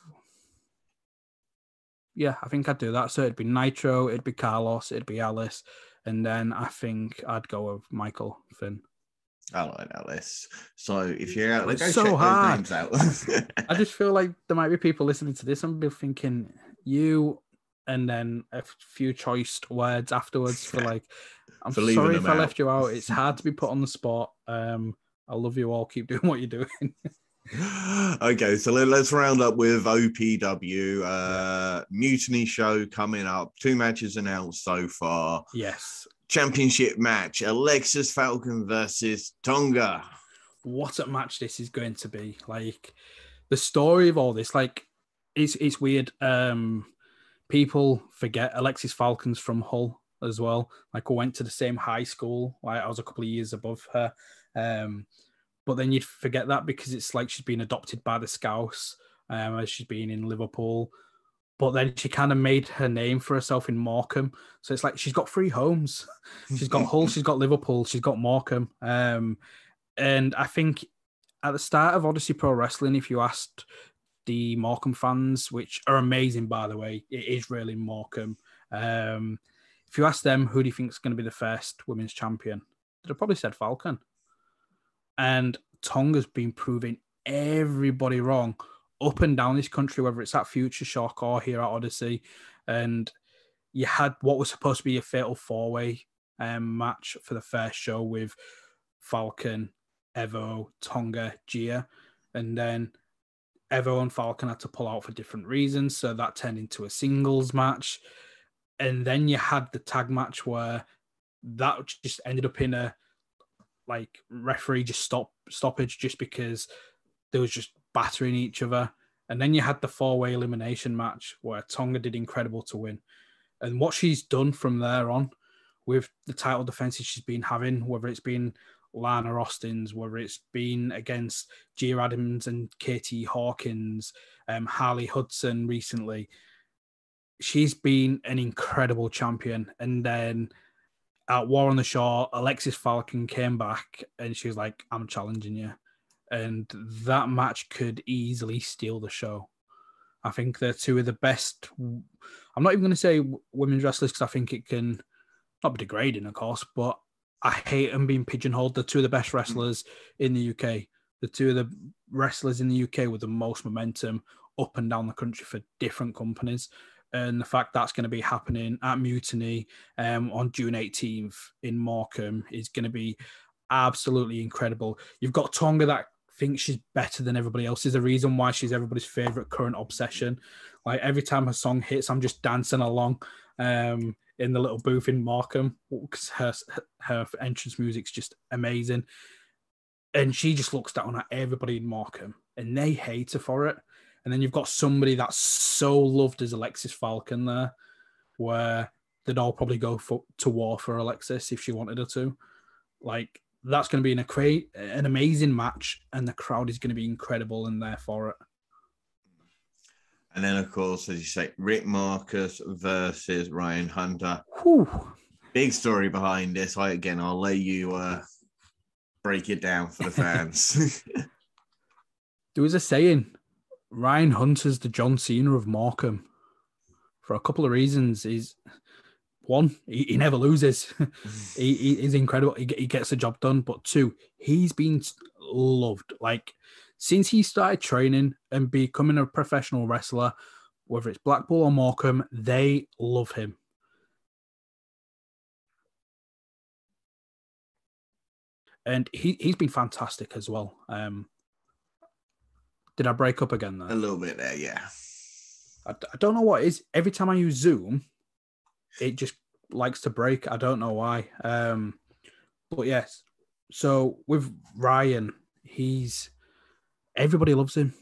yeah, I think I'd do that. So it'd be Nitro, it'd be Carlos, it'd be Alice. And then I think I'd go with Michael Finn. I like Alice. So if you're out, go so check hard. those names out. I just feel like there might be people listening to this and be thinking you, and then a few choice words afterwards for like, I'm For sorry if I out. left you out. It's hard to be put on the spot. Um, I love you all. Keep doing what you're doing. Okay, so let, us round up with OPW. Uh, Mutiny show coming up. Two matches announced so far. yes. Championship match: Alexis Falcon versus Tonga. What a match this is going to be. Like the story of all this, like it's it's weird. Um, people forget Alexis Falcons from Hull as well. Like we went to the same high school. Like I was a couple of years above her. Um, but then you'd forget that because it's like she's been adopted by the Scouts um, as she's been in Liverpool. But then she kind of made her name for herself in Morecambe. So it's like she's got three homes. She's got Hull, she's got Liverpool, she's got Morecambe. Um, and I think at the start of Odyssey Pro Wrestling, if you asked the Morecambe fans, which are amazing by the way, it is really Morecambe. Um, if you ask them who do you think is going to be the first women's champion, they'd have probably said Falcon. And Tonga's been proving everybody wrong up and down this country, whether it's at Future Shock or here at Odyssey. And you had what was supposed to be a fatal four way um, match for the first show with Falcon, Evo, Tonga, Gia. And then Evo and Falcon had to pull out for different reasons. So that turned into a singles match. And then you had the tag match where that just ended up in a like referee just stop stoppage just because they was just battering each other. And then you had the four way elimination match where Tonga did incredible to win. And what she's done from there on with the title defenses she's been having, whether it's been Lana Austin's, whether it's been against Gia Adams and Katie Hawkins, um, Harley Hudson recently, she's been an incredible champion. And then at War on the Shore, Alexis Falcon came back and she was like, I'm challenging you. And that match could easily steal the show. I think they're two of the best. I'm not even going to say women's wrestlers because I think it can not be degrading, of course, but I hate them being pigeonholed. They're two of the best wrestlers in the UK. The two of the wrestlers in the UK with the most momentum up and down the country for different companies. And the fact that's going to be happening at Mutiny um, on June 18th in Morecambe is going to be absolutely incredible. You've got Tonga that thinks she's better than everybody else. Is the reason why she's everybody's favorite current obsession. Like every time her song hits, I'm just dancing along um, in the little booth in Morecambe because her her entrance music's just amazing. And she just looks down at everybody in Morecambe and they hate her for it. And then you've got somebody that's so loved as Alexis Falcon there, where they'd all probably go for, to war for Alexis if she wanted her to. Like that's going to be an, cra- an amazing match, and the crowd is going to be incredible and there for it. And then, of course, as you say, Rick Marcus versus Ryan Hunter. Whew. Big story behind this. I again, I'll let you uh, break it down for the fans. There was a saying Ryan Hunter's the John Cena of Morecambe for a couple of reasons. He's one, he, he never loses. he, he is incredible. He, he gets the job done. But two, he's been loved. Like since he started training and becoming a professional wrestler, whether it's Blackpool or Morecambe, they love him. And he, he's been fantastic as well. Um, did I break up again a little bit there, yeah. I, I don't know what it is. Every time I use Zoom, it just likes to break. I don't know why. Um, but yes. So with Ryan, he's everybody loves him.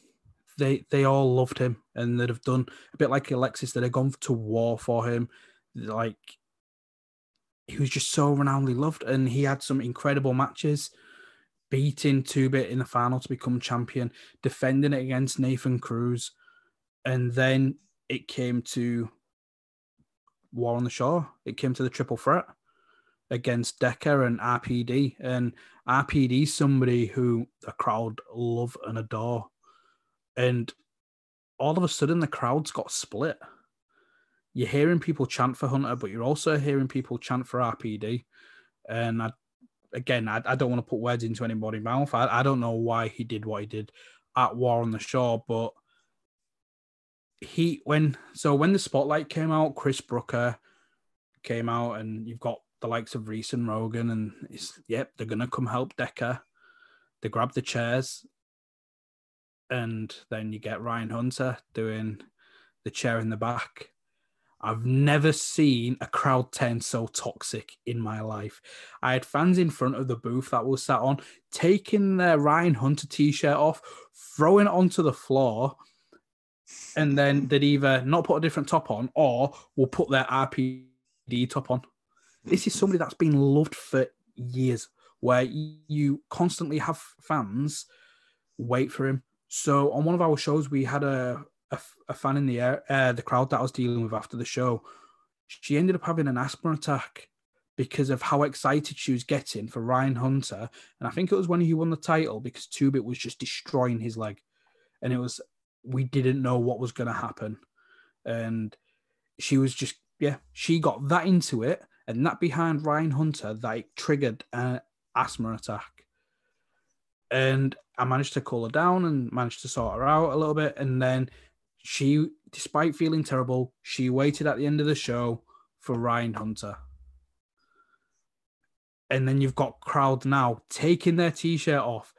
They they all loved him, and they'd have done a bit like Alexis. They'd have gone to war for him. like he was just so renownedly loved, and he had some incredible matches, beating Two Bit in the final to become champion, defending it against Nathan Cruz, and then it came to War on the Shore. It came to the triple threat against Decker and RPD, and RPD somebody who the crowd love and adore, and all of a sudden the crowds got split you're hearing people chant for Hunter, but you're also hearing people chant for RPD. And I, again, I, I don't want to put words into anybody's mouth. I, I don't know why he did what he did at War on the Shore, but he when so when the spotlight came out, Chris Brooker came out, and you've got the likes of Reese and Rogan, and it's yep, they're gonna come help Decker. They grab the chairs, and then you get Ryan Hunter doing the chair in the back, I've never seen a crowd turn so toxic in my life. I had fans in front of the booth that was sat on taking their Ryan Hunter t-shirt off, throwing it onto the floor, and then they'd either not put a different top on or will put their RPD top on. This is somebody that's been loved for years, where you constantly have fans wait for him. So on one of our shows, we had a a, a fan in the air, uh, the crowd that I was dealing with after the show, she ended up having an asthma attack because of how excited she was getting for Ryan Hunter. And I think it was when he won the title because Tubit was just destroying his leg. And it was, we didn't know what was going to happen. And she was just, yeah, she got that into it. And that behind Ryan Hunter, that triggered an asthma attack. And I managed to cool her down and managed to sort her out a little bit. And then she, despite feeling terrible, she waited at the end of the show for Ryan Hunter. And then you've got crowd now taking their t-shirt off,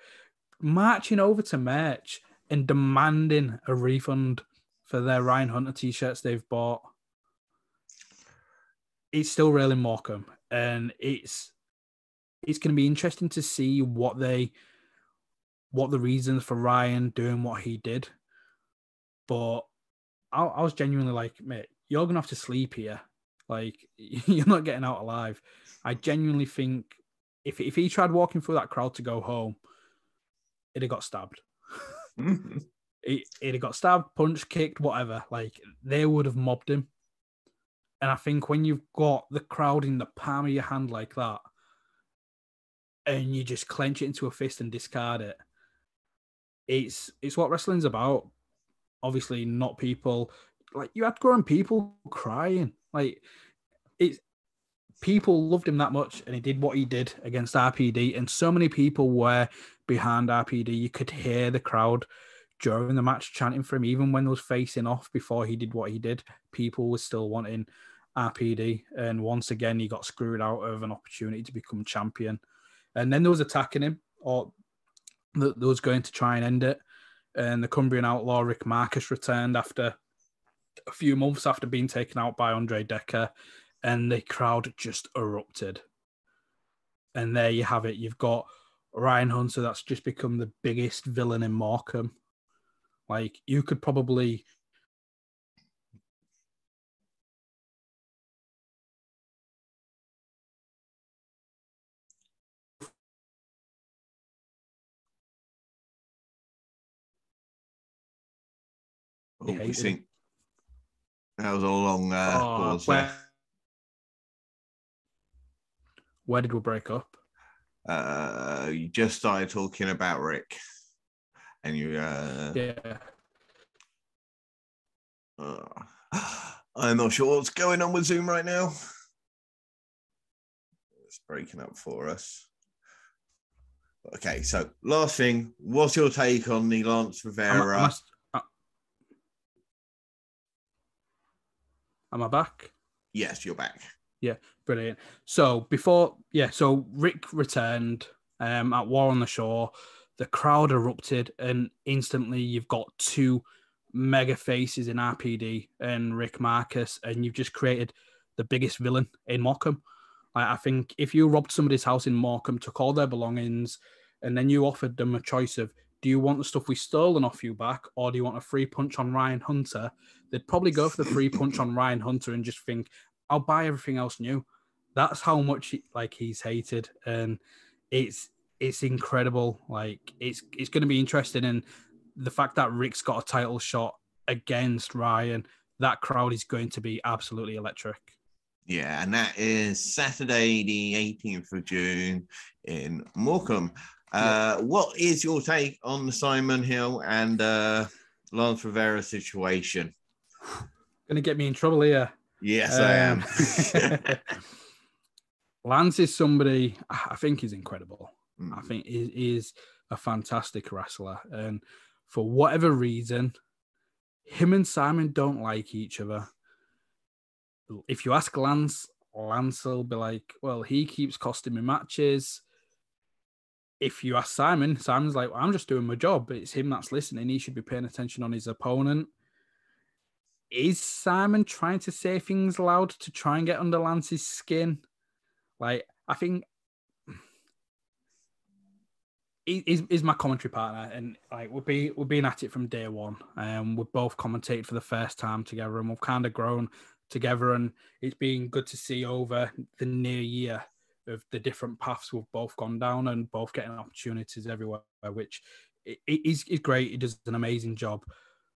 marching over to merch and demanding a refund for their Ryan Hunter t-shirts they've bought. It's still real in Morecambe, and it's it's going to be interesting to see what they what the reasons for Ryan doing what he did but I, I was genuinely like, mate, you're gonna have to sleep here. Like you're not getting out alive. I genuinely think if if he tried walking through that crowd to go home, it'd have got stabbed. mm-hmm. it, it'd have got stabbed, punched, kicked, whatever. Like they would have mobbed him. And I think when you've got the crowd in the palm of your hand like that, and you just clench it into a fist and discard it, it's it's what wrestling's about obviously not people like you had grown people crying. Like it's people loved him that much and he did what he did against RPD. And so many people were behind RPD. You could hear the crowd during the match chanting for him, even when they was facing off before he did what he did. People were still wanting RPD. And once again, he got screwed out of an opportunity to become champion. And then there was attacking him or that was going to try and end it and the Cumbrian outlaw Rick Marcus returned after a few months after being taken out by Andre Decker, and the crowd just erupted. And there you have it. You've got Ryan Hunter that's just become the biggest villain in Morecambe. Like you could probably Oh, we think that was a long uh, oh, pause. Where, where did we break up? Uh, you just started talking about Rick, and you. Uh, yeah. Uh, I'm not sure what's going on with Zoom right now. It's breaking up for us. Okay, so last thing, what's your take on the Lance Rivera? I, Am I back? Yes, you're back. Yeah, brilliant. So before, yeah, so Rick returned um, at War on the Shore. The crowd erupted, and instantly you've got two mega faces in RPD and Rick Marcus, and you've just created the biggest villain in Morecambe. I, I think if you robbed somebody's house in Morecambe, took all their belongings, and then you offered them a choice of do you want the stuff we stolen off you back, or do you want a free punch on Ryan Hunter? They'd probably go for the free punch on Ryan Hunter and just think, I'll buy everything else new. That's how much he, like he's hated, and it's it's incredible. Like it's it's going to be interesting, and the fact that Rick's got a title shot against Ryan, that crowd is going to be absolutely electric. Yeah, and that is Saturday, the 18th of June in Morecambe. Uh, yeah. What is your take on the Simon Hill and uh, Lance Rivera situation? Going to get me in trouble here. Yes, um, I am. Lance is somebody I think is incredible. Mm. I think he is a fantastic wrestler, and for whatever reason, him and Simon don't like each other. If you ask Lance, Lance will be like, "Well, he keeps costing me matches." If you ask Simon, Simon's like, well, "I'm just doing my job. It's him that's listening. He should be paying attention on his opponent." Is Simon trying to say things loud to try and get under Lance's skin? Like, I think he's, he's my commentary partner, and like we've been we've been at it from day one. And um, we've both commentated for the first time together, and we've kind of grown together. And it's been good to see over the near year of the different paths we've both gone down, and both getting opportunities everywhere, which is is great. He does an amazing job,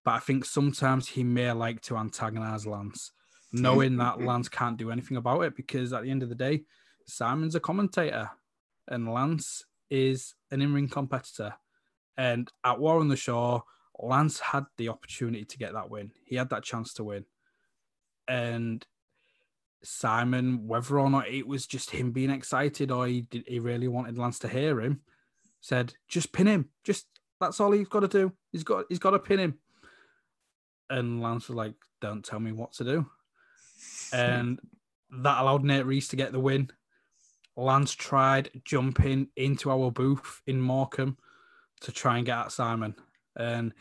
but I think sometimes he may like to antagonize Lance, knowing that mm-hmm. Lance can't do anything about it because at the end of the day, Simon's a commentator, and Lance is an in ring competitor. And at War on the Shore, Lance had the opportunity to get that win. He had that chance to win. And Simon, whether or not it was just him being excited or he did, he really wanted Lance to hear him, said, "Just pin him. Just that's all he's got to do. He's got he's got to pin him." And Lance was like, "Don't tell me what to do." And that allowed Nate Reese to get the win. Lance tried jumping into our booth in Morecambe to try and get at Simon, and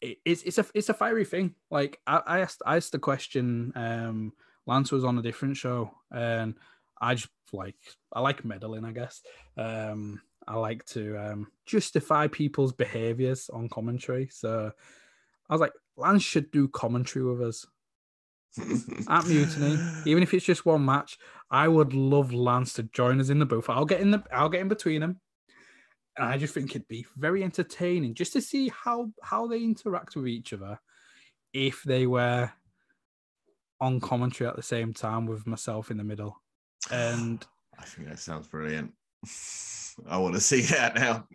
it, it's it's a it's a fiery thing. Like I, I asked I asked the question. Um, Lance was on a different show, and I just like I like meddling. I guess um, I like to um, justify people's behaviors on commentary. So I was like, Lance should do commentary with us at Mutiny, even if it's just one match. I would love Lance to join us in the booth. I'll get in the I'll get in between them. And I just think it'd be very entertaining just to see how how they interact with each other if they were on commentary at the same time with myself in the middle. And I think that sounds brilliant. I want to see that now.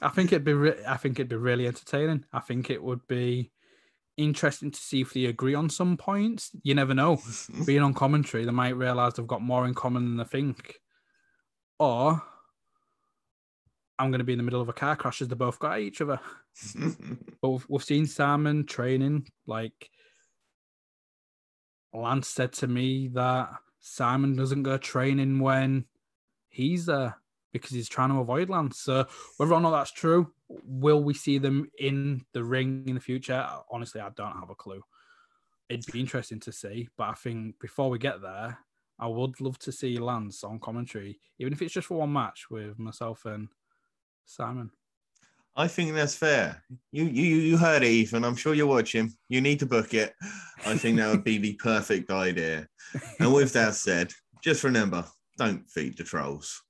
I think it'd be re- I think it'd be really entertaining. I think it would be interesting to see if they agree on some points. You never know. Being on commentary, they might realize they've got more in common than they think. Or I'm going to be in the middle of a car crash as they both got each other. but we've, we've seen Simon training. Like Lance said to me that Simon doesn't go training when he's there because he's trying to avoid Lance. So whether or not that's true, will we see them in the ring in the future? Honestly, I don't have a clue. It'd be interesting to see, but I think before we get there, I would love to see Lance on commentary, even if it's just for one match with myself and Simon. I think that's fair. You you you heard it, Ethan. I'm sure you're watching. You need to book it. I think that would be the perfect idea. And with that said, just remember, don't feed the trolls.